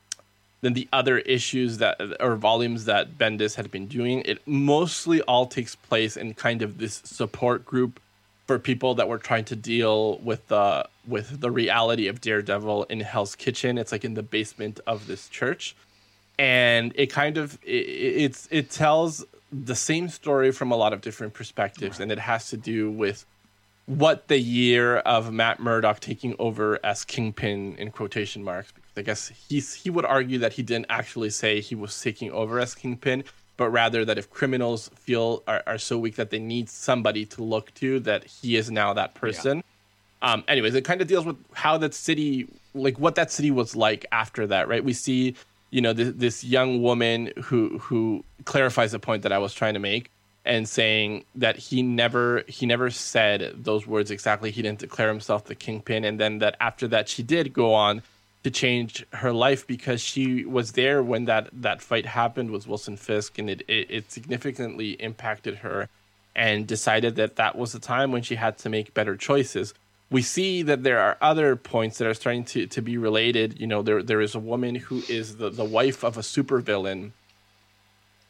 than the other issues that or volumes that Bendis had been doing. It mostly all takes place in kind of this support group for people that were trying to deal with the with the reality of Daredevil in Hell's Kitchen. It's like in the basement of this church, and it kind of it, it's it tells the same story from a lot of different perspectives, and it has to do with what the year of Matt Murdock taking over as Kingpin in quotation marks. Because I guess he's he would argue that he didn't actually say he was taking over as Kingpin but rather that if criminals feel are, are so weak that they need somebody to look to, that he is now that person. Yeah. Um, anyways, it kind of deals with how that city, like what that city was like after that, right? We see, you know, this, this young woman who who clarifies the point that I was trying to make and saying that he never he never said those words exactly. He didn't declare himself the kingpin, and then that after that she did go on to change her life because she was there when that that fight happened with Wilson Fisk, and it, it, it significantly impacted her, and decided that that was the time when she had to make better choices. We see that there are other points that are starting to, to be related. You know, there there is a woman who is the, the wife of a supervillain,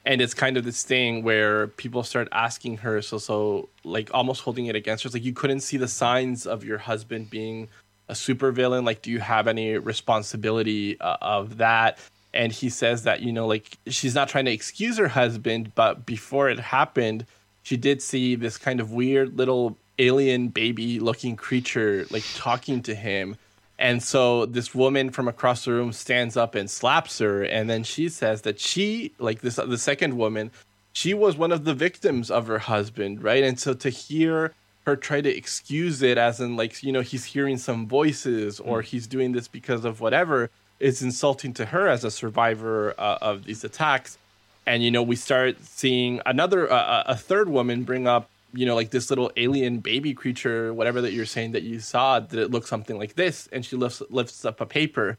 and it's kind of this thing where people start asking her, so so like almost holding it against her. It's like you couldn't see the signs of your husband being a supervillain? Like, do you have any responsibility uh, of that? And he says that, you know, like she's not trying to excuse her husband, but before it happened, she did see this kind of weird little alien baby looking creature like talking to him. And so this woman from across the room stands up and slaps her. And then she says that she, like this, the second woman, she was one of the victims of her husband, right? And so to hear her try to excuse it as in like you know he's hearing some voices or mm. he's doing this because of whatever is insulting to her as a survivor uh, of these attacks and you know we start seeing another uh, a third woman bring up you know like this little alien baby creature whatever that you're saying that you saw that it looks something like this and she lifts lifts up a paper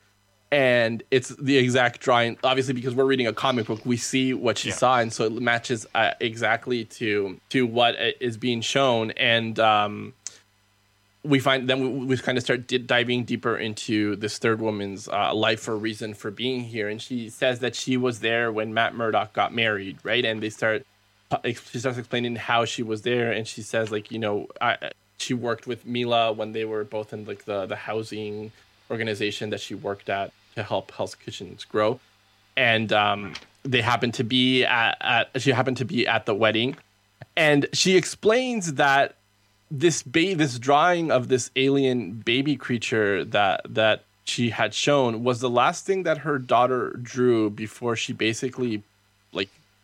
and it's the exact drawing obviously because we're reading a comic book we see what she yeah. saw and so it matches uh, exactly to to what is being shown and um we find then we, we kind of start di- diving deeper into this third woman's uh, life or reason for being here, and she says that she was there when Matt Murdock got married, right? And they start she starts explaining how she was there, and she says like you know I, she worked with Milla when they were both in like the the housing organization that she worked at to help Hell's Kitchens grow, and um, they happened to be at, at she happened to be at the wedding, and she explains that this ba- this drawing of this alien baby creature that that she had shown was the last thing that her daughter drew before she basically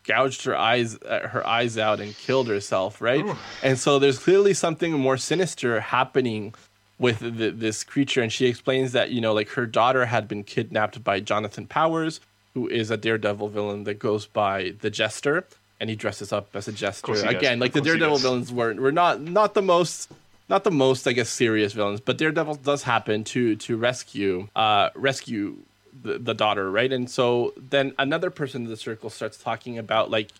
gouged her eyes uh, her eyes out and killed herself right? Ooh. and so there's clearly something more sinister happening with the, this creature. And she explains that you know like her daughter had been kidnapped by jonathan powers who is a daredevil villain that goes by the jester. And he dresses up as a jester again. Like the Daredevil villains weren't were not not the most not the most I guess serious villains, but Daredevil does happen to to rescue uh rescue the, the daughter, right? And so then another person in the circle starts talking about like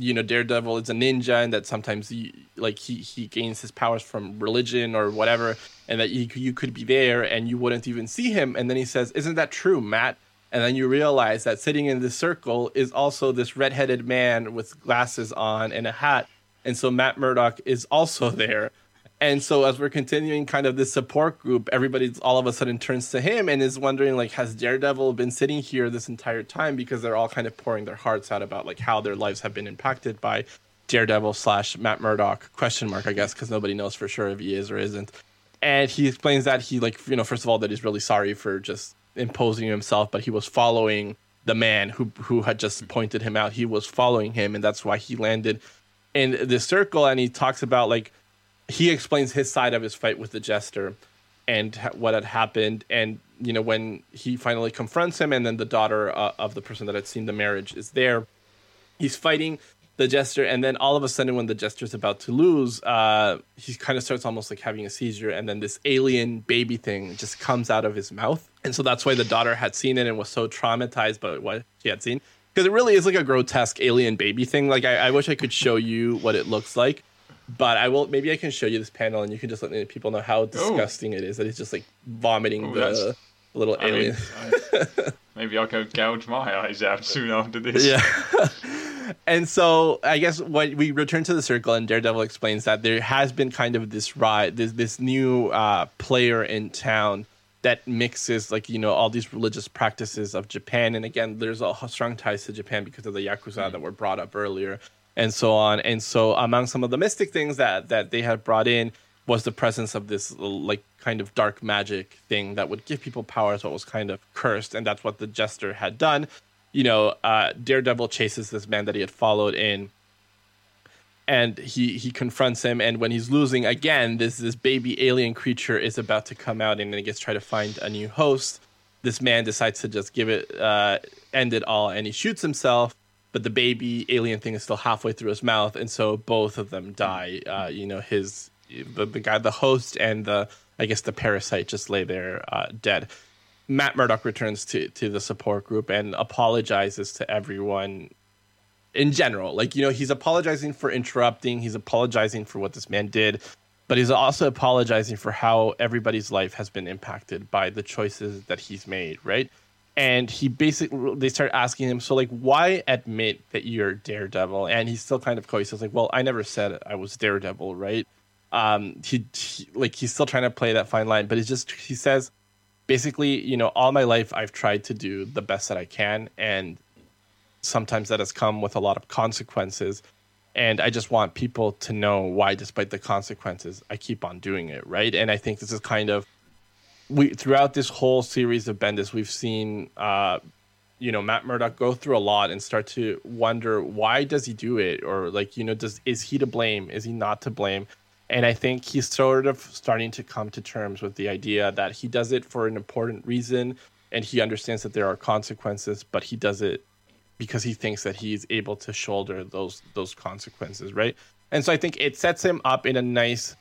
you know Daredevil is a ninja and that sometimes he like he he gains his powers from religion or whatever and that you you could be there and you wouldn't even see him and then he says isn't that true Matt and then you realize that sitting in the circle is also this redheaded man with glasses on and a hat. And so Matt Murdock is also there. And so as we're continuing kind of this support group, everybody all of a sudden turns to him and is wondering like, has Daredevil been sitting here this entire time? Because they're all kind of pouring their hearts out about like how their lives have been impacted by Daredevil slash Matt Murdock question mark, I guess, because nobody knows for sure if he is or isn't. And he explains that he like, you know, first of all, that he's really sorry for just imposing himself, but he was following the man who who had just pointed him out. He was following him, and that's why he landed in the circle. And he talks about like he explains his side of his fight with the jester and what had happened. And you know when he finally confronts him, and then the daughter uh, of the person that had seen the marriage is there. He's fighting the jester, and then all of a sudden, when the jester's about to lose, uh, he kind of starts almost like having a seizure, and then this alien baby thing just comes out of his mouth, and so that's why the daughter had seen it and was so traumatized by what she had seen, because it really is like a grotesque alien baby thing. Like I, I wish I could show you what it looks like, but I will. Maybe I can show you this panel, and you can just let people know how disgusting it is. That it's just like vomiting Ooh, the little I alien. Mean, I, maybe I'll go gouge my eyes out soon after this. Yeah. and so I guess when we return to the circle, and Daredevil explains that there has been kind of this ride, this this new uh, player in town that mixes like you know all these religious practices of Japan, and again, there's a strong ties to Japan because of the yakuza mm. that were brought up earlier, and so on. And so among some of the mystic things that that they had brought in was the presence of this like kind of dark magic thing that would give people powers what was kind of cursed and that's what the jester had done you know, uh, Daredevil chases this man that he had followed in, and he he confronts him. And when he's losing again, this this baby alien creature is about to come out, and then he gets try to find a new host. This man decides to just give it uh, end it all, and he shoots himself. But the baby alien thing is still halfway through his mouth, and so both of them die. Uh, you know, his the, the guy, the host, and the I guess the parasite just lay there uh, dead. Matt Murdock returns to to the support group and apologizes to everyone in general. Like, you know, he's apologizing for interrupting, he's apologizing for what this man did, but he's also apologizing for how everybody's life has been impacted by the choices that he's made, right? And he basically they start asking him, so like, why admit that you're Daredevil? And he's still kind of coy. He's like, well, I never said I was Daredevil, right? Um, he, he like he's still trying to play that fine line, but he's just he says, basically, you know, all my life I've tried to do the best that I can, and sometimes that has come with a lot of consequences. And I just want people to know why, despite the consequences, I keep on doing it, right? And I think this is kind of we throughout this whole series of Bendis, we've seen uh, you know Matt Murdock go through a lot and start to wonder why does he do it, or like you know, does is he to blame? Is he not to blame? And I think he's sort of starting to come to terms with the idea that he does it for an important reason and he understands that there are consequences, but he does it because he thinks that he's able to shoulder those those consequences, right? And so I think it sets him up in a nice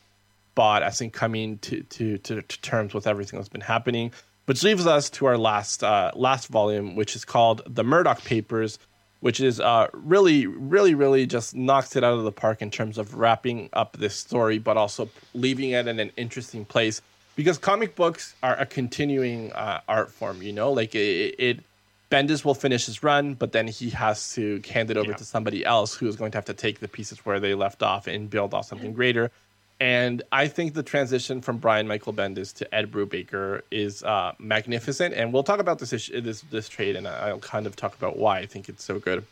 spot as in coming to to, to, to terms with everything that's been happening. Which leaves us to our last uh, last volume, which is called the Murdock Papers, which is uh, really, really, really just knocks it out of the park in terms of wrapping up this story, but also leaving it in an interesting place because comic books are a continuing uh, art form. You know, like it, it, Bendis will finish his run, but then he has to hand it over yeah. to somebody else who is going to have to take the pieces where they left off and build off something greater. And I think the transition from Brian Michael Bendis to Ed Brubaker is uh, magnificent. And we'll talk about this issue, this this trade, and I'll kind of talk about why I think it's so good.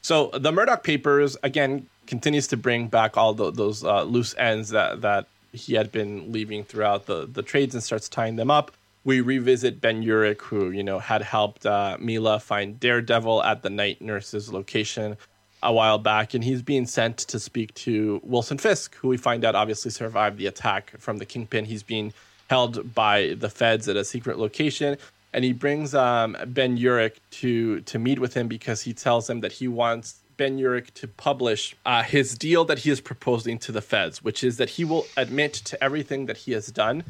So the Murdock Papers again continues to bring back all the, those uh, loose ends that that he had been leaving throughout the the trades and starts tying them up. We revisit Ben Urich, who you know had helped uh, Milla find Daredevil at the night nurse's location a while back, and he's being sent to speak to Wilson Fisk, who we find out obviously survived the attack from the Kingpin. He's being held by the feds at a secret location, and he brings um, Ben Urich to to meet with him because he tells him that he wants Ben Urich to publish uh, his deal that he is proposing to the feds, which is that he will admit to everything that he has done.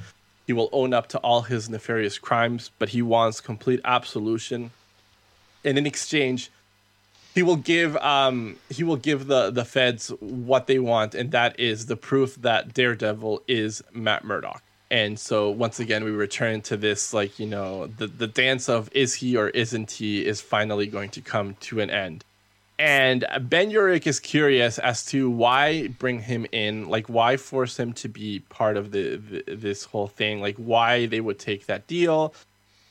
He will own up to all his nefarious crimes, but he wants complete absolution. And in exchange, he will give um he will give the the feds what they want and that is the proof that daredevil is matt murdock. And so once again we return to this like you know the the dance of is he or isn't he is finally going to come to an end. And ben urich is curious as to why bring him in like why force him to be part of the, the this whole thing like why they would take that deal.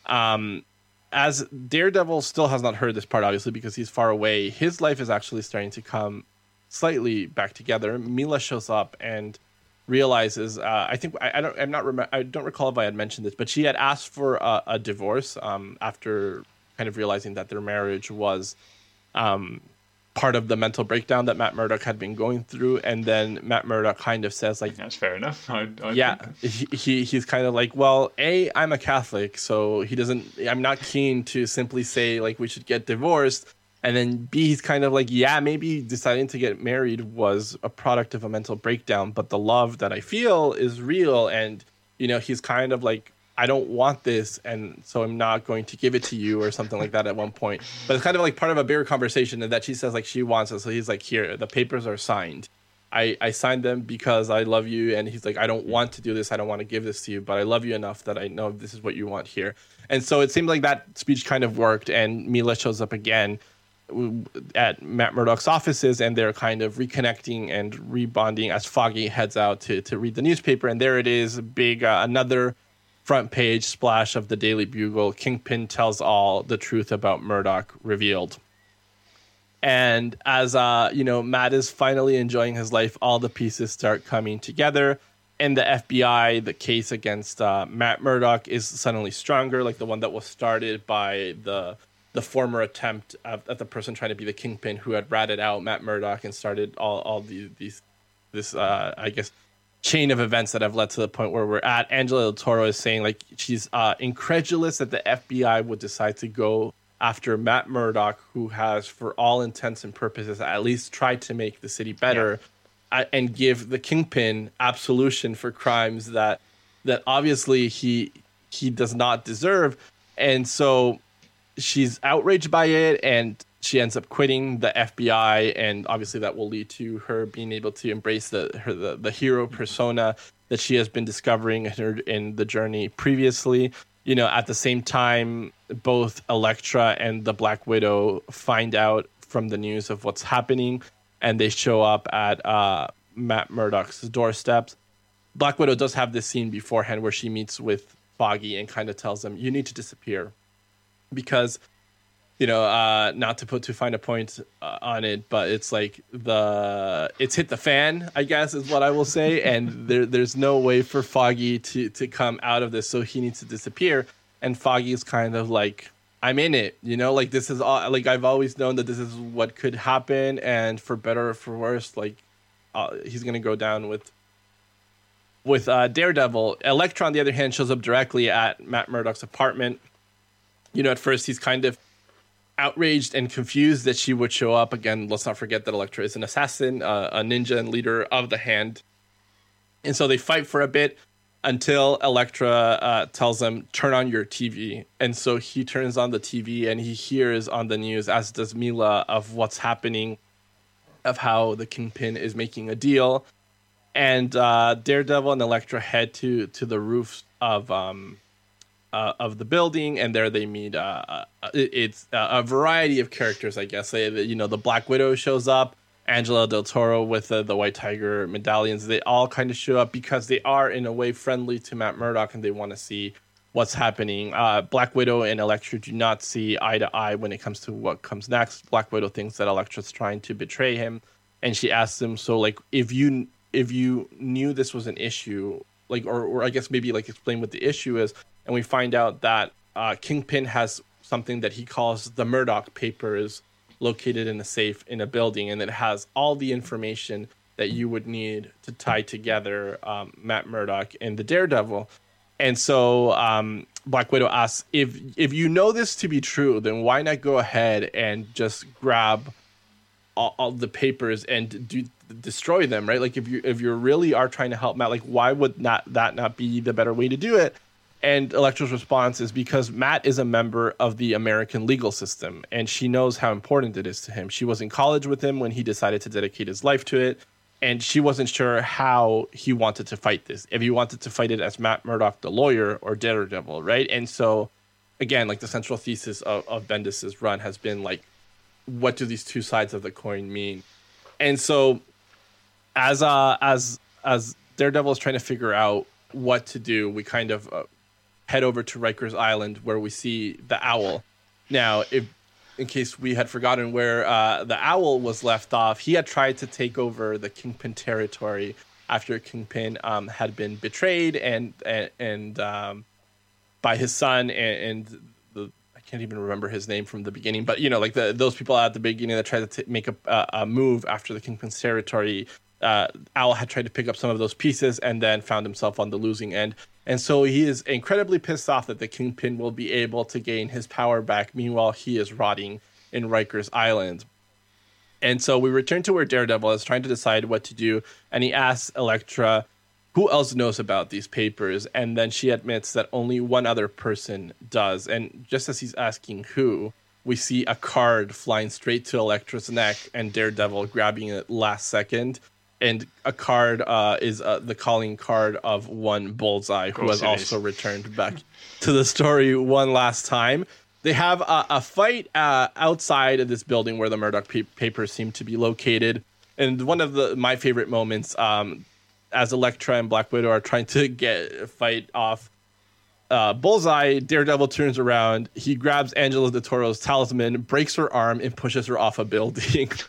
Um as Daredevil still has not heard this part, obviously, because he's far away, his life is actually starting to come slightly back together. Milla shows up and realizes uh, I think I, I, don't I'm not rem- I don't recall if I had mentioned this, but she had asked for a, a divorce um, after kind of realizing that their marriage was um, part of the mental breakdown that Matt Murdock had been going through, and then Matt Murdock kind of says like, "That's fair enough." I, I yeah, he, he, he's kind of like, "Well, a I'm a Catholic, so he doesn't. I'm not keen to simply say like we should get divorced." And then B, he's kind of like, yeah, maybe deciding to get married was a product of a mental breakdown, but the love that I feel is real. And, you know, he's kind of like I don't want this, and so I'm not going to give it to you, or something like that at one point. But it's kind of like part of a bigger conversation, and that she says like she wants it, so he's like, "Here, the papers are signed. I I signed them because I love you," and he's like, "I don't want to do this. I don't want to give this to you, but I love you enough that I know this is what you want here." And so it seemed like that speech kind of worked, and Milla shows up again at Matt Murdock's offices, and they're kind of reconnecting and rebonding as Foggy heads out to to read the newspaper, and there it is, big uh, another front page splash of the Daily Bugle Kingpin tells all the truth about Murdock revealed. And as uh, you know, Matt is finally enjoying his life, all the pieces start coming together. And the FBI, the case against uh, Matt Murdock is suddenly stronger, like the one that was started by the the former attempt at, at the person trying to be the kingpin who had ratted out Matt Murdock and started all all these, these this uh, I guess chain of events that have led to the point where we're at. Angela Del Toro is saying like she's uh, incredulous that the FBI would decide to go after Matt Murdock, who has, for all intents and purposes, at least tried to make the city better, yeah. uh, and give the kingpin absolution for crimes that that obviously he he does not deserve. And so she's outraged by it and she ends up quitting the FBI, and obviously that will lead to her being able to embrace the her the, the hero persona that she has been discovering in, her, in the journey previously. You know, at the same time, both Elektra and the Black Widow find out from the news of what's happening, and they show up at uh, Matt Murdock's doorsteps. Black Widow does have this scene beforehand where she meets with Foggy and kind of tells him, "You need to disappear," because you know, uh, not to put too fine a point uh, on it, but it's like the it's hit the fan, I guess is what I will say, and there there's no way for Foggy to to come out of this, so he needs to disappear. And Foggy is kind of like, I'm in it, you know, like this is all like I've always known that this is what could happen, and for better or for worse, like uh, he's gonna go down with with uh, Daredevil, Elektra, on the other hand, shows up directly at Matt Murdock's apartment. You know, at first he's kind of outraged and confused that she would show up. Again, let's not forget that Elektra is an assassin, uh, a ninja, and leader of the Hand. And so they fight for a bit until Elektra uh, tells him, "Turn on your TV." And so he turns on the TV and he hears on the news, as does Milla, of what's happening, of how the Kingpin is making a deal, and uh, Daredevil and Elektra head to to the roof of um, uh, of the building, and there they meet. Uh, uh it's uh, a variety of characters, I guess. They, you know, the Black Widow shows up. Angela Del Toro with uh, the White Tiger medallions. They all kind of show up because they are, in a way, friendly to Matt Murdock and they want to see what's happening. Uh, Black Widow and Elektra do not see eye to eye when it comes to what comes next. Black Widow thinks that Elektra's trying to betray him, and she asks him, "So, like, if you if you knew this was an issue, like, or or I guess maybe like explain what the issue is." And we find out that uh, Kingpin has something that he calls the Murdock papers located in a safe in a building, and it has all the information that you would need to tie together um, Matt Murdock and the Daredevil. And so um, Black Widow asks if if you know this to be true, then why not go ahead and just grab all, all the papers and do destroy them, right? Like if you if you really are trying to help Matt, like why would not that not be the better way to do it? And Elektra's response is because Matt is a member of the American legal system and she knows how important it is to him. She was in college with him when he decided to dedicate his life to it. And she wasn't sure how he wanted to fight this. If he wanted to fight it as Matt Murdock, the lawyer, or Daredevil, right? And so, again, like the central thesis of, of Bendis's run has been like, what do these two sides of the coin mean? And so, as uh, as as Daredevil is trying to figure out what to do, we kind of uh, head over to Rikers Island where we see the owl. Now, if in case we had forgotten where uh, the owl was left off, he had tried to take over the Kingpin territory after Kingpin um, had been betrayed and and, and um, by his son and, and, the I can't even remember his name from the beginning, but you know, like the those people at the beginning that tried to t- make a, a move after the Kingpin's territory. Uh, Owl had tried to pick up some of those pieces and then found himself on the losing end. And so he is incredibly pissed off that the Kingpin will be able to gain his power back. Meanwhile, he is rotting in Rikers Island. And so we return to where Daredevil is trying to decide what to do. And he asks Elektra, who else knows about these papers? And then she admits that only one other person does. And just as he's asking who, we see a card flying straight to Elektra's neck and Daredevil grabbing it last second and a card uh, is uh, the calling card of one Bullseye, who has also returned back to the story one last time. They have a, a fight uh, outside of this building where the Murdock pa- papers seem to be located, and one of the my favorite moments, um, as Elektra and Black Widow are trying to get fight off. Uh, Bullseye, Daredevil turns around. He grabs Angela de Toro's talisman, breaks her arm, and pushes her off a building.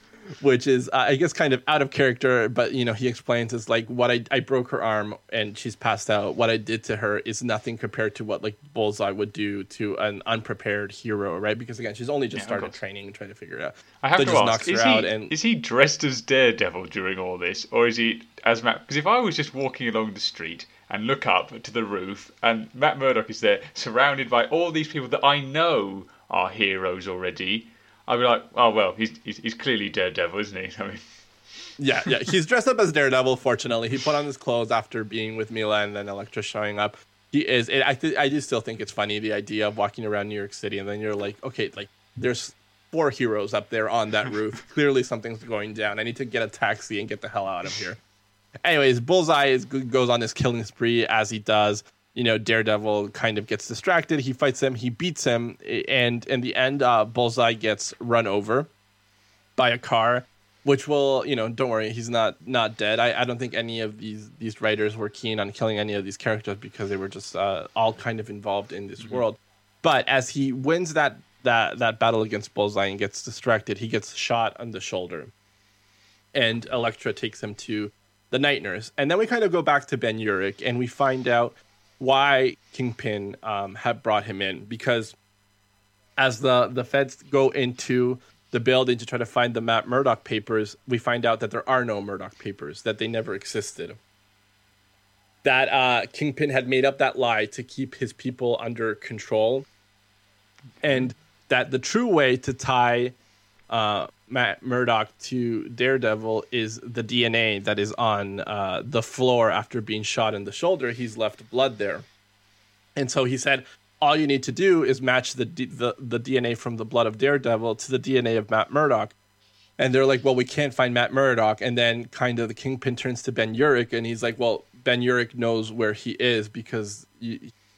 which is uh, I guess kind of out of character. But you know, he explains it's like what I I broke her arm and she's passed out. What I did to her is nothing compared to what like Bullseye would do to an unprepared hero, right? Because again, she's only just yeah, started training and trying to figure it out. I have so to ask: is he, and... is he dressed as Daredevil during all this, or is he as Matt? Because if I was just walking along the street and look up to the roof, and Matt Murdock is there, surrounded by all these people that I know are heroes already I'd be like, oh well, he's he's, he's clearly Daredevil, isn't he? I mean. Yeah, yeah. He's dressed up as Daredevil. Fortunately, he put on his clothes after being with Milla and then Elektra showing up. He is. It, I th- I do still think it's funny the idea of walking around New York City and then you're like, okay, like there's four heroes up there on that roof. Clearly something's going down. I need to get a taxi and get the hell out of here. Anyways, Bullseye is, goes on this killing spree as he does you know, Daredevil kind of gets distracted. He fights him, he beats him, and in the end, uh, Bullseye gets run over by a car, which will, you know, don't worry, he's not not dead. I, I don't think any of these these writers were keen on killing any of these characters because they were just uh, all kind of involved in this mm-hmm. world. But as he wins that that that battle against Bullseye and gets distracted, he gets shot on the shoulder, and Elektra takes him to the night nurse. And then we kind of go back to Ben Urich and we find out why Kingpin um, had brought him in because as the the feds go into the building to try to find the Matt Murdock papers, we find out that there are no Murdock papers, that they never existed. that uh, Kingpin had made up that lie to keep his people under control, and that the true way to tie uh, Matt Murdock to Daredevil is the DNA that is on uh, the floor after being shot in the shoulder. He's left blood there, and so he said, "All you need to do is match the the, the DNA from the blood of Daredevil to the DNA of Matt Murdock." And they're like, "Well, we can't find Matt Murdock." And then, kind of, the Kingpin turns to Ben Urich, and he's like, "Well, Ben Urich knows where he is because."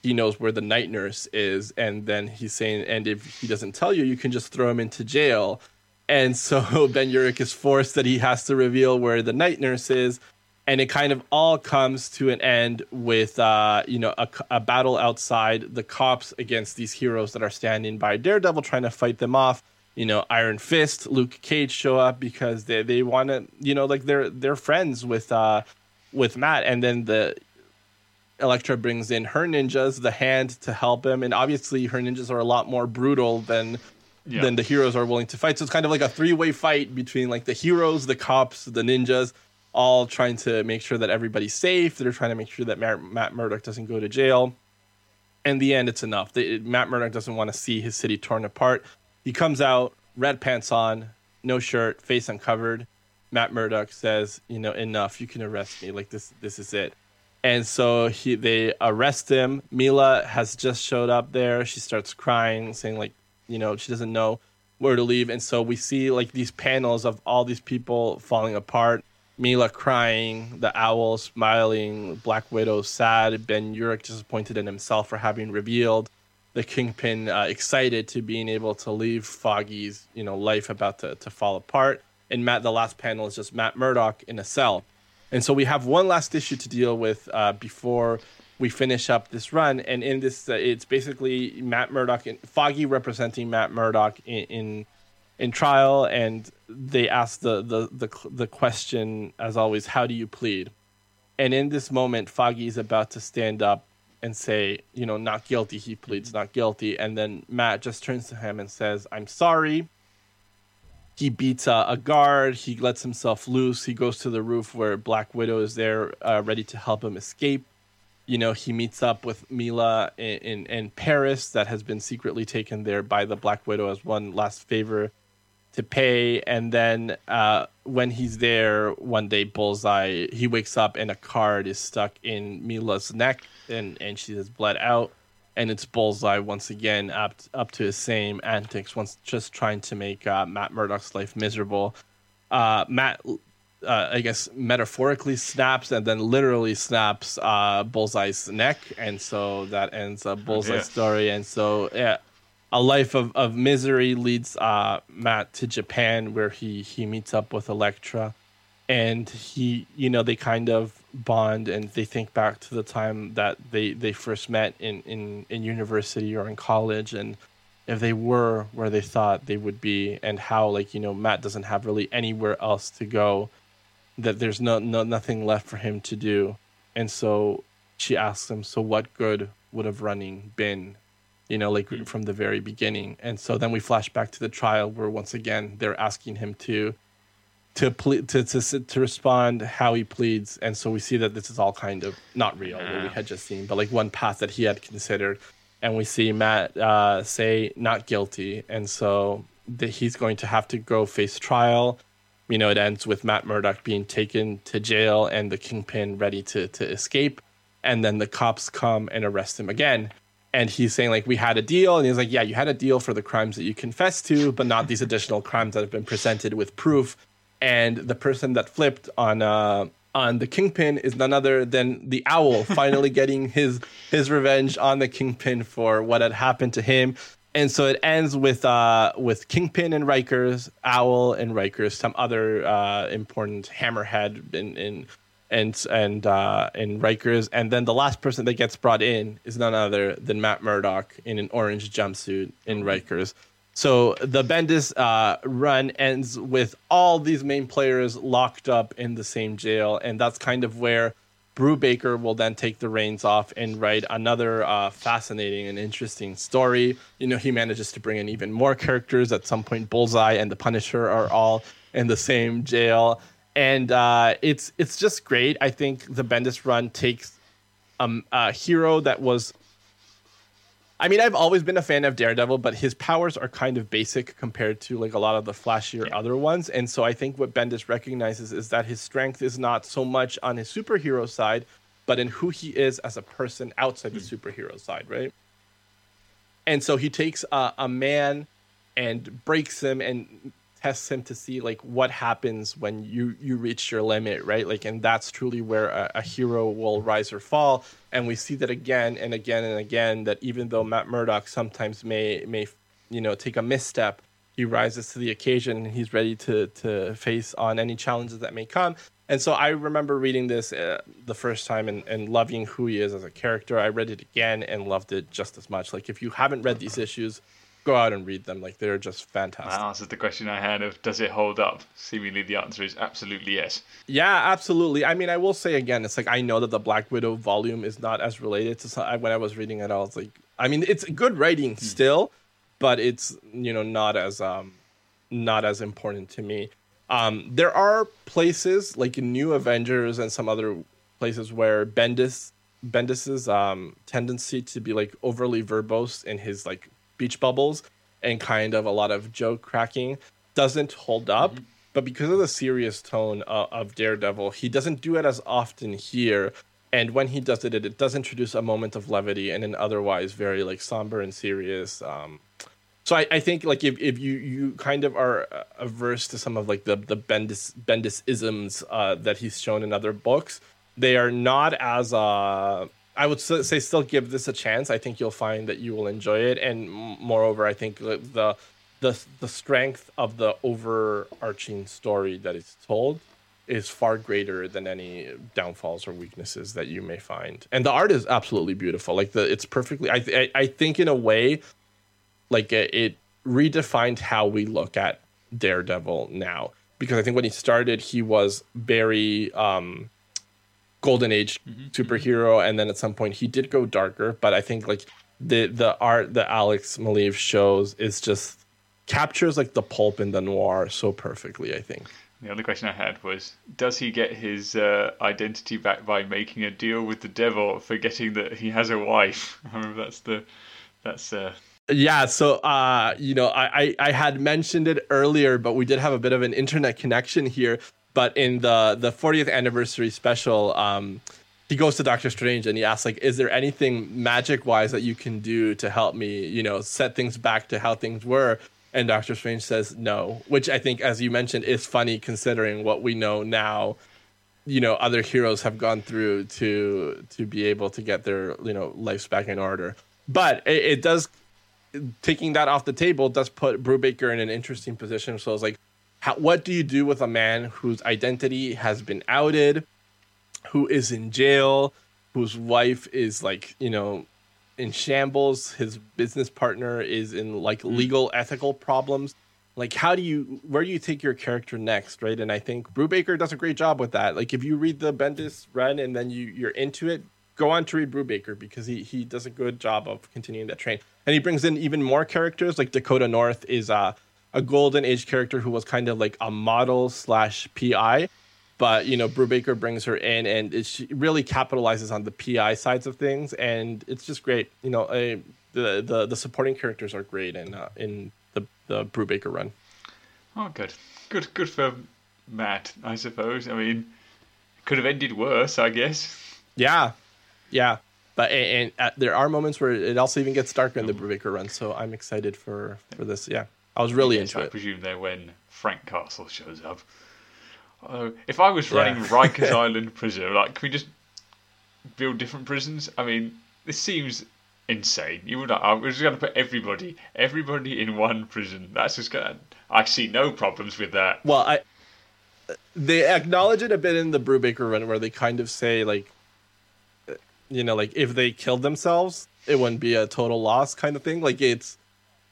he knows where the night nurse is and then he's saying and if he doesn't tell you you can just throw him into jail and so Ben Urich is forced that he has to reveal where the night nurse is. And it kind of all comes to an end with, uh, you know, a, a battle outside the cops against these heroes that are standing by Daredevil trying to fight them off. You know, Iron Fist, Luke Cage show up because they, they want to, you know, like they're they're friends with uh with Matt, and then the Elektra brings in her ninjas, the hand to help him, and obviously her ninjas are a lot more brutal than than the heroes are willing to fight. So it's kind of like a three way fight between like the heroes, the cops, the ninjas, all trying to make sure that everybody's safe. They're trying to make sure that Matt, Matt Murdock doesn't go to jail. In the end, it's enough. Matt Murdock doesn't want to see his city torn apart. He comes out, red pants on, no shirt, face uncovered. Matt Murdock says, "You know, enough. You can arrest me. Like this. This is it." And so he, they arrest him. Milla has just showed up there. She starts crying, saying like, you know she doesn't know where to leave. And so we see like these panels of all these people falling apart. Milla crying the owl smiling black widow sad ben urich disappointed in himself for having revealed the kingpin uh, excited to being able to leave foggy's you know life about to, to fall apart. And matt the last panel is just matt murdock in a cell. And so we have one last issue to deal with uh, before we finish up this run. And in this, uh, it's basically Matt Murdock and Foggy representing Matt Murdock in, in in trial, and they ask the, the the the question as always, how do you plead? And in this moment, Foggy is about to stand up and say, you know, not guilty. He pleads not guilty, and then Matt just turns to him and says, "I'm sorry." He beats uh, a guard. He lets himself loose. He goes to the roof where Black Widow is there, uh, ready to help him escape you know, he meets up with Milla in, in, in, Paris that has been secretly taken there by the Black Widow as one last favor to pay. And then uh, when he's there one day, Bullseye, he wakes up and a card is stuck in Milla's neck and, and she has bled out. And it's Bullseye once again up, up to his same antics, once just trying to make uh, Matt Murdock's life miserable. Uh, Matt uh, I guess metaphorically snaps and then literally snaps uh, Bullseye's neck, and so that ends a Bullseye yeah. story. And so, yeah, a life of, of misery leads uh, Matt to Japan, where he he meets up with Elektra, and he, you know, they kind of bond and they think back to the time that they they first met in in in university or in college, and if they were where they thought they would be, and how like you know Matt doesn't have really anywhere else to go that there's no, no nothing left for him to do. And so she asks him, "So what good would have running been?" You know, like mm-hmm. from the very beginning. And so then we flash back to the trial where once again they're asking him to to ple- to to to respond how he pleads. And so we see that this is all kind of not real what we had just seen, but like one path that he had considered. And we see Matt uh, say not guilty, and so that he's going to have to go face trial you know, it ends with Matt Murdock being taken to jail and the kingpin ready to to escape, and then the cops come and arrest him again. And he's saying like we had a deal, and he's like, yeah, you had a deal for the crimes that you confessed to, but not these additional crimes that have been presented with proof. And the person that flipped on uh, on the kingpin is none other than the owl finally getting his his revenge on the kingpin for what had happened to him and so it ends with uh, with Kingpin and Rikers, Owl and Rikers, some other uh, important Hammerhead in, in and and uh, and Rikers, and then the last person that gets brought in is none other than Matt Murdock in an orange jumpsuit in Rikers. So the Bendis uh, run ends with all these main players locked up in the same jail, and that's kind of where Brubaker will then take the reins off and write another uh, fascinating and interesting story. You know, he manages to bring in even more characters. At some point, Bullseye and the Punisher are all in the same jail, and uh, it's it's just great. I think the Bendis run takes um, a hero that was I mean, I've always been a fan of Daredevil, but his powers are kind of basic compared to like a lot of the flashier Yeah. other ones. And so I think what Bendis recognizes is that his strength is not so much on his superhero side, but in who he is as a person outside the hmm. superhero side, right? And so he takes a, a man and breaks him and tests him to see like what happens when you you reach your limit right? Like and that's truly where a, a hero will rise or fall. And we see that again and again and again that even though matt murdock sometimes may may you know take a misstep he rises to the occasion and he's ready to to face on any challenges that may come. And so i remember reading this uh, the first time and, and loving who he is as a character. I read it again and loved it just as much. Like if you haven't read these issues go out and read them like they're just fantastic That answers the question I had of does it hold up? Seemingly the answer is absolutely yes. Yeah, absolutely. I mean, I will say again, it's like I know that the Black Widow volume is not as related to when I was reading it. I was like, I mean, it's good writing still, but it's you know not as um not as important to me. Um, there are places like New Avengers and some other places where Bendis Bendis's um tendency to be like overly verbose in his like beach bubbles and kind of a lot of joke cracking doesn't hold up. But because of the serious tone uh, of Daredevil, he doesn't do it as often here. And when he does it, it, it does introduce a moment of levity and an otherwise very like somber and serious. Um, so I, I think like if, if you you kind of are uh, averse to some of like the the Bendis Bendis isms uh, that he's shown in other books, they are not as uh I would say still give this a chance. I think you'll find that you will enjoy it, and moreover, I think the the the, strength of the overarching story that is told is far greater than any downfalls or weaknesses that you may find. And the art is absolutely beautiful. Like the it's perfectly. I th- I think in a way, like it, it redefined how we look at Daredevil now. Because I think when he started, he was very um, golden age superhero, and then at some point he did go darker. But I think like the the art that Alex Maleev shows is just captures like the pulp and the noir so perfectly. I think. The other question I had was Does he get his uh, identity back by making a deal with the devil, forgetting that he has a wife? I remember that's the. That's uh, Yeah, so uh, you know, I, I I had mentioned it earlier, but we did have a bit of an internet connection here. But in the the 40th anniversary special, um, he goes to Doctor Strange and he asks like, "Is there anything magic wise that you can do to help me, you know, set things back to how things were?" And Doctor Strange says no, which I think, as you mentioned, is funny considering what we know now. You know, other heroes have gone through to to be able to get their you know lives back in order. But it, it does taking that off the table does put Brubaker in an interesting position. So it's like, how, what do you do with a man whose identity has been outed, who is in jail, whose wife is like, you know, in shambles, his business partner is in like mm-hmm. legal ethical problems. Like, how do you, where do you take your character next, right? And I think Brubaker does a great job with that. Like, if you read the Bendis run and then you you're into it, go on to read Brubaker because he he does a good job of continuing that train. And he brings in even more characters. Like Dakota North is a a golden age character who was kind of like a model slash PI, but you know Brubaker brings her in and it she really capitalizes on the PI sides of things, and it's just great. You know, uh, the the the supporting characters are great in uh, in the the Brubaker run. oh, good. Good good for Matt, I suppose. I mean, it could have ended worse, I guess. Yeah, yeah. But and, and uh, there are moments where it also even gets darker in the Brubaker run, so I'm excited for for this. Yeah, I was really Yes, into I it. I presume they're when Frank Castle shows up. Although, if I was running Yeah. Rikers Island prison, like, can we just build different prisons? I mean, this seems insane. You would, I was going to put everybody, everybody in one prison. That's just going. I see no problems with that. Well, I they acknowledge it a bit in the Brubaker run where they kind of say like, uh, you know, like if they killed themselves, it wouldn't be a total loss kind of thing. Like it's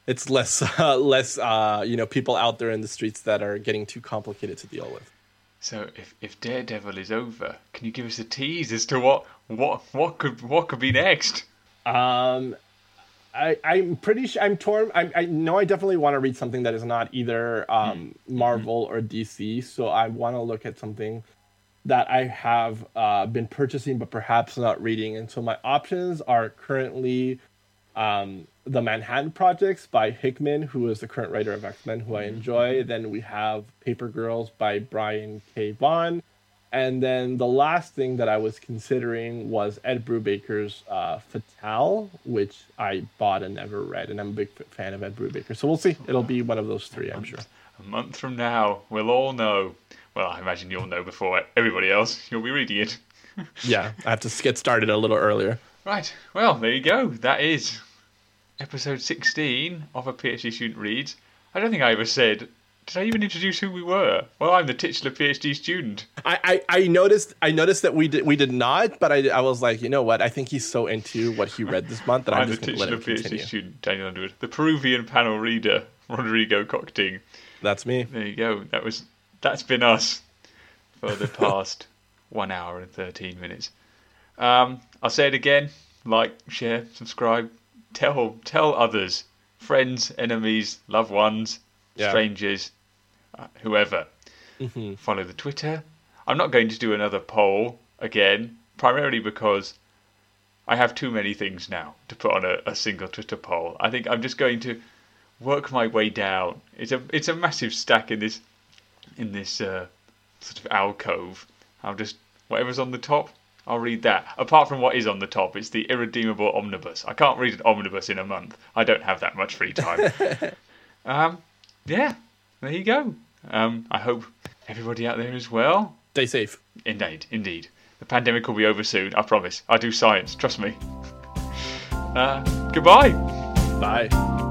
it's less uh, less uh, you know people out there in the streets that are getting too complicated to deal with. So, if, if Daredevil is over, can you give us a tease as to what what what could what could be next? Um, I I'm pretty sure I'm torn. I I know I definitely want to read something that is not either um Marvel or DC. So I want to look at something that I have uh, been purchasing but perhaps not reading. And so my options are currently um, the Manhattan Projects by Hickman, who is the current writer of X Men, who I enjoy. Then we have Paper Girls by Brian K. Vaughan. And then the last thing that I was considering was Ed Brubaker's uh, Fatale, which I bought and never read. And I'm a big fan of Ed Brubaker. So we'll see. It'll be one of those three, I'm sure. A month from now, we'll all know. Well, I imagine you'll know before everybody else. You'll be reading it. yeah, I have to get started a little earlier. Right. Well, there you go. That is episode 16 of A PhD Student Reads. I don't think I ever said. Did I even introduce who we were? Well, I'm the titular PhD student. I, I, I noticed I noticed that we did we did not, but I, I was like, you know what? I think he's so into what he read this month that I'm, I'm just the going to let titular him PhD continue. student, Daniel Underwood. The Peruvian panel reader, Rodrigo Cockting. That's me. There you go. That was that's been us for the past one hour and thirteen minutes. Um, I'll say it again: like, share, subscribe, tell tell others, friends, enemies, loved ones, Yeah. strangers, uh, whoever. Follow the Twitter. I'm not going to do another poll again, primarily because I have too many things now to put on a, a single Twitter poll. I think I'm just going to work my way down. It's a it's a massive stack in this in this uh, sort of alcove. I'll just whatever's on the top, I'll read that. Apart from what is on the top, it's the irredeemable omnibus. I can't read an omnibus in a month. I don't have that much free time. um, yeah, there you go. Um, I hope everybody out there is well. Stay safe. Indeed, indeed. The pandemic will be over soon. I promise. I do science. Trust me. Uh, goodbye. Bye.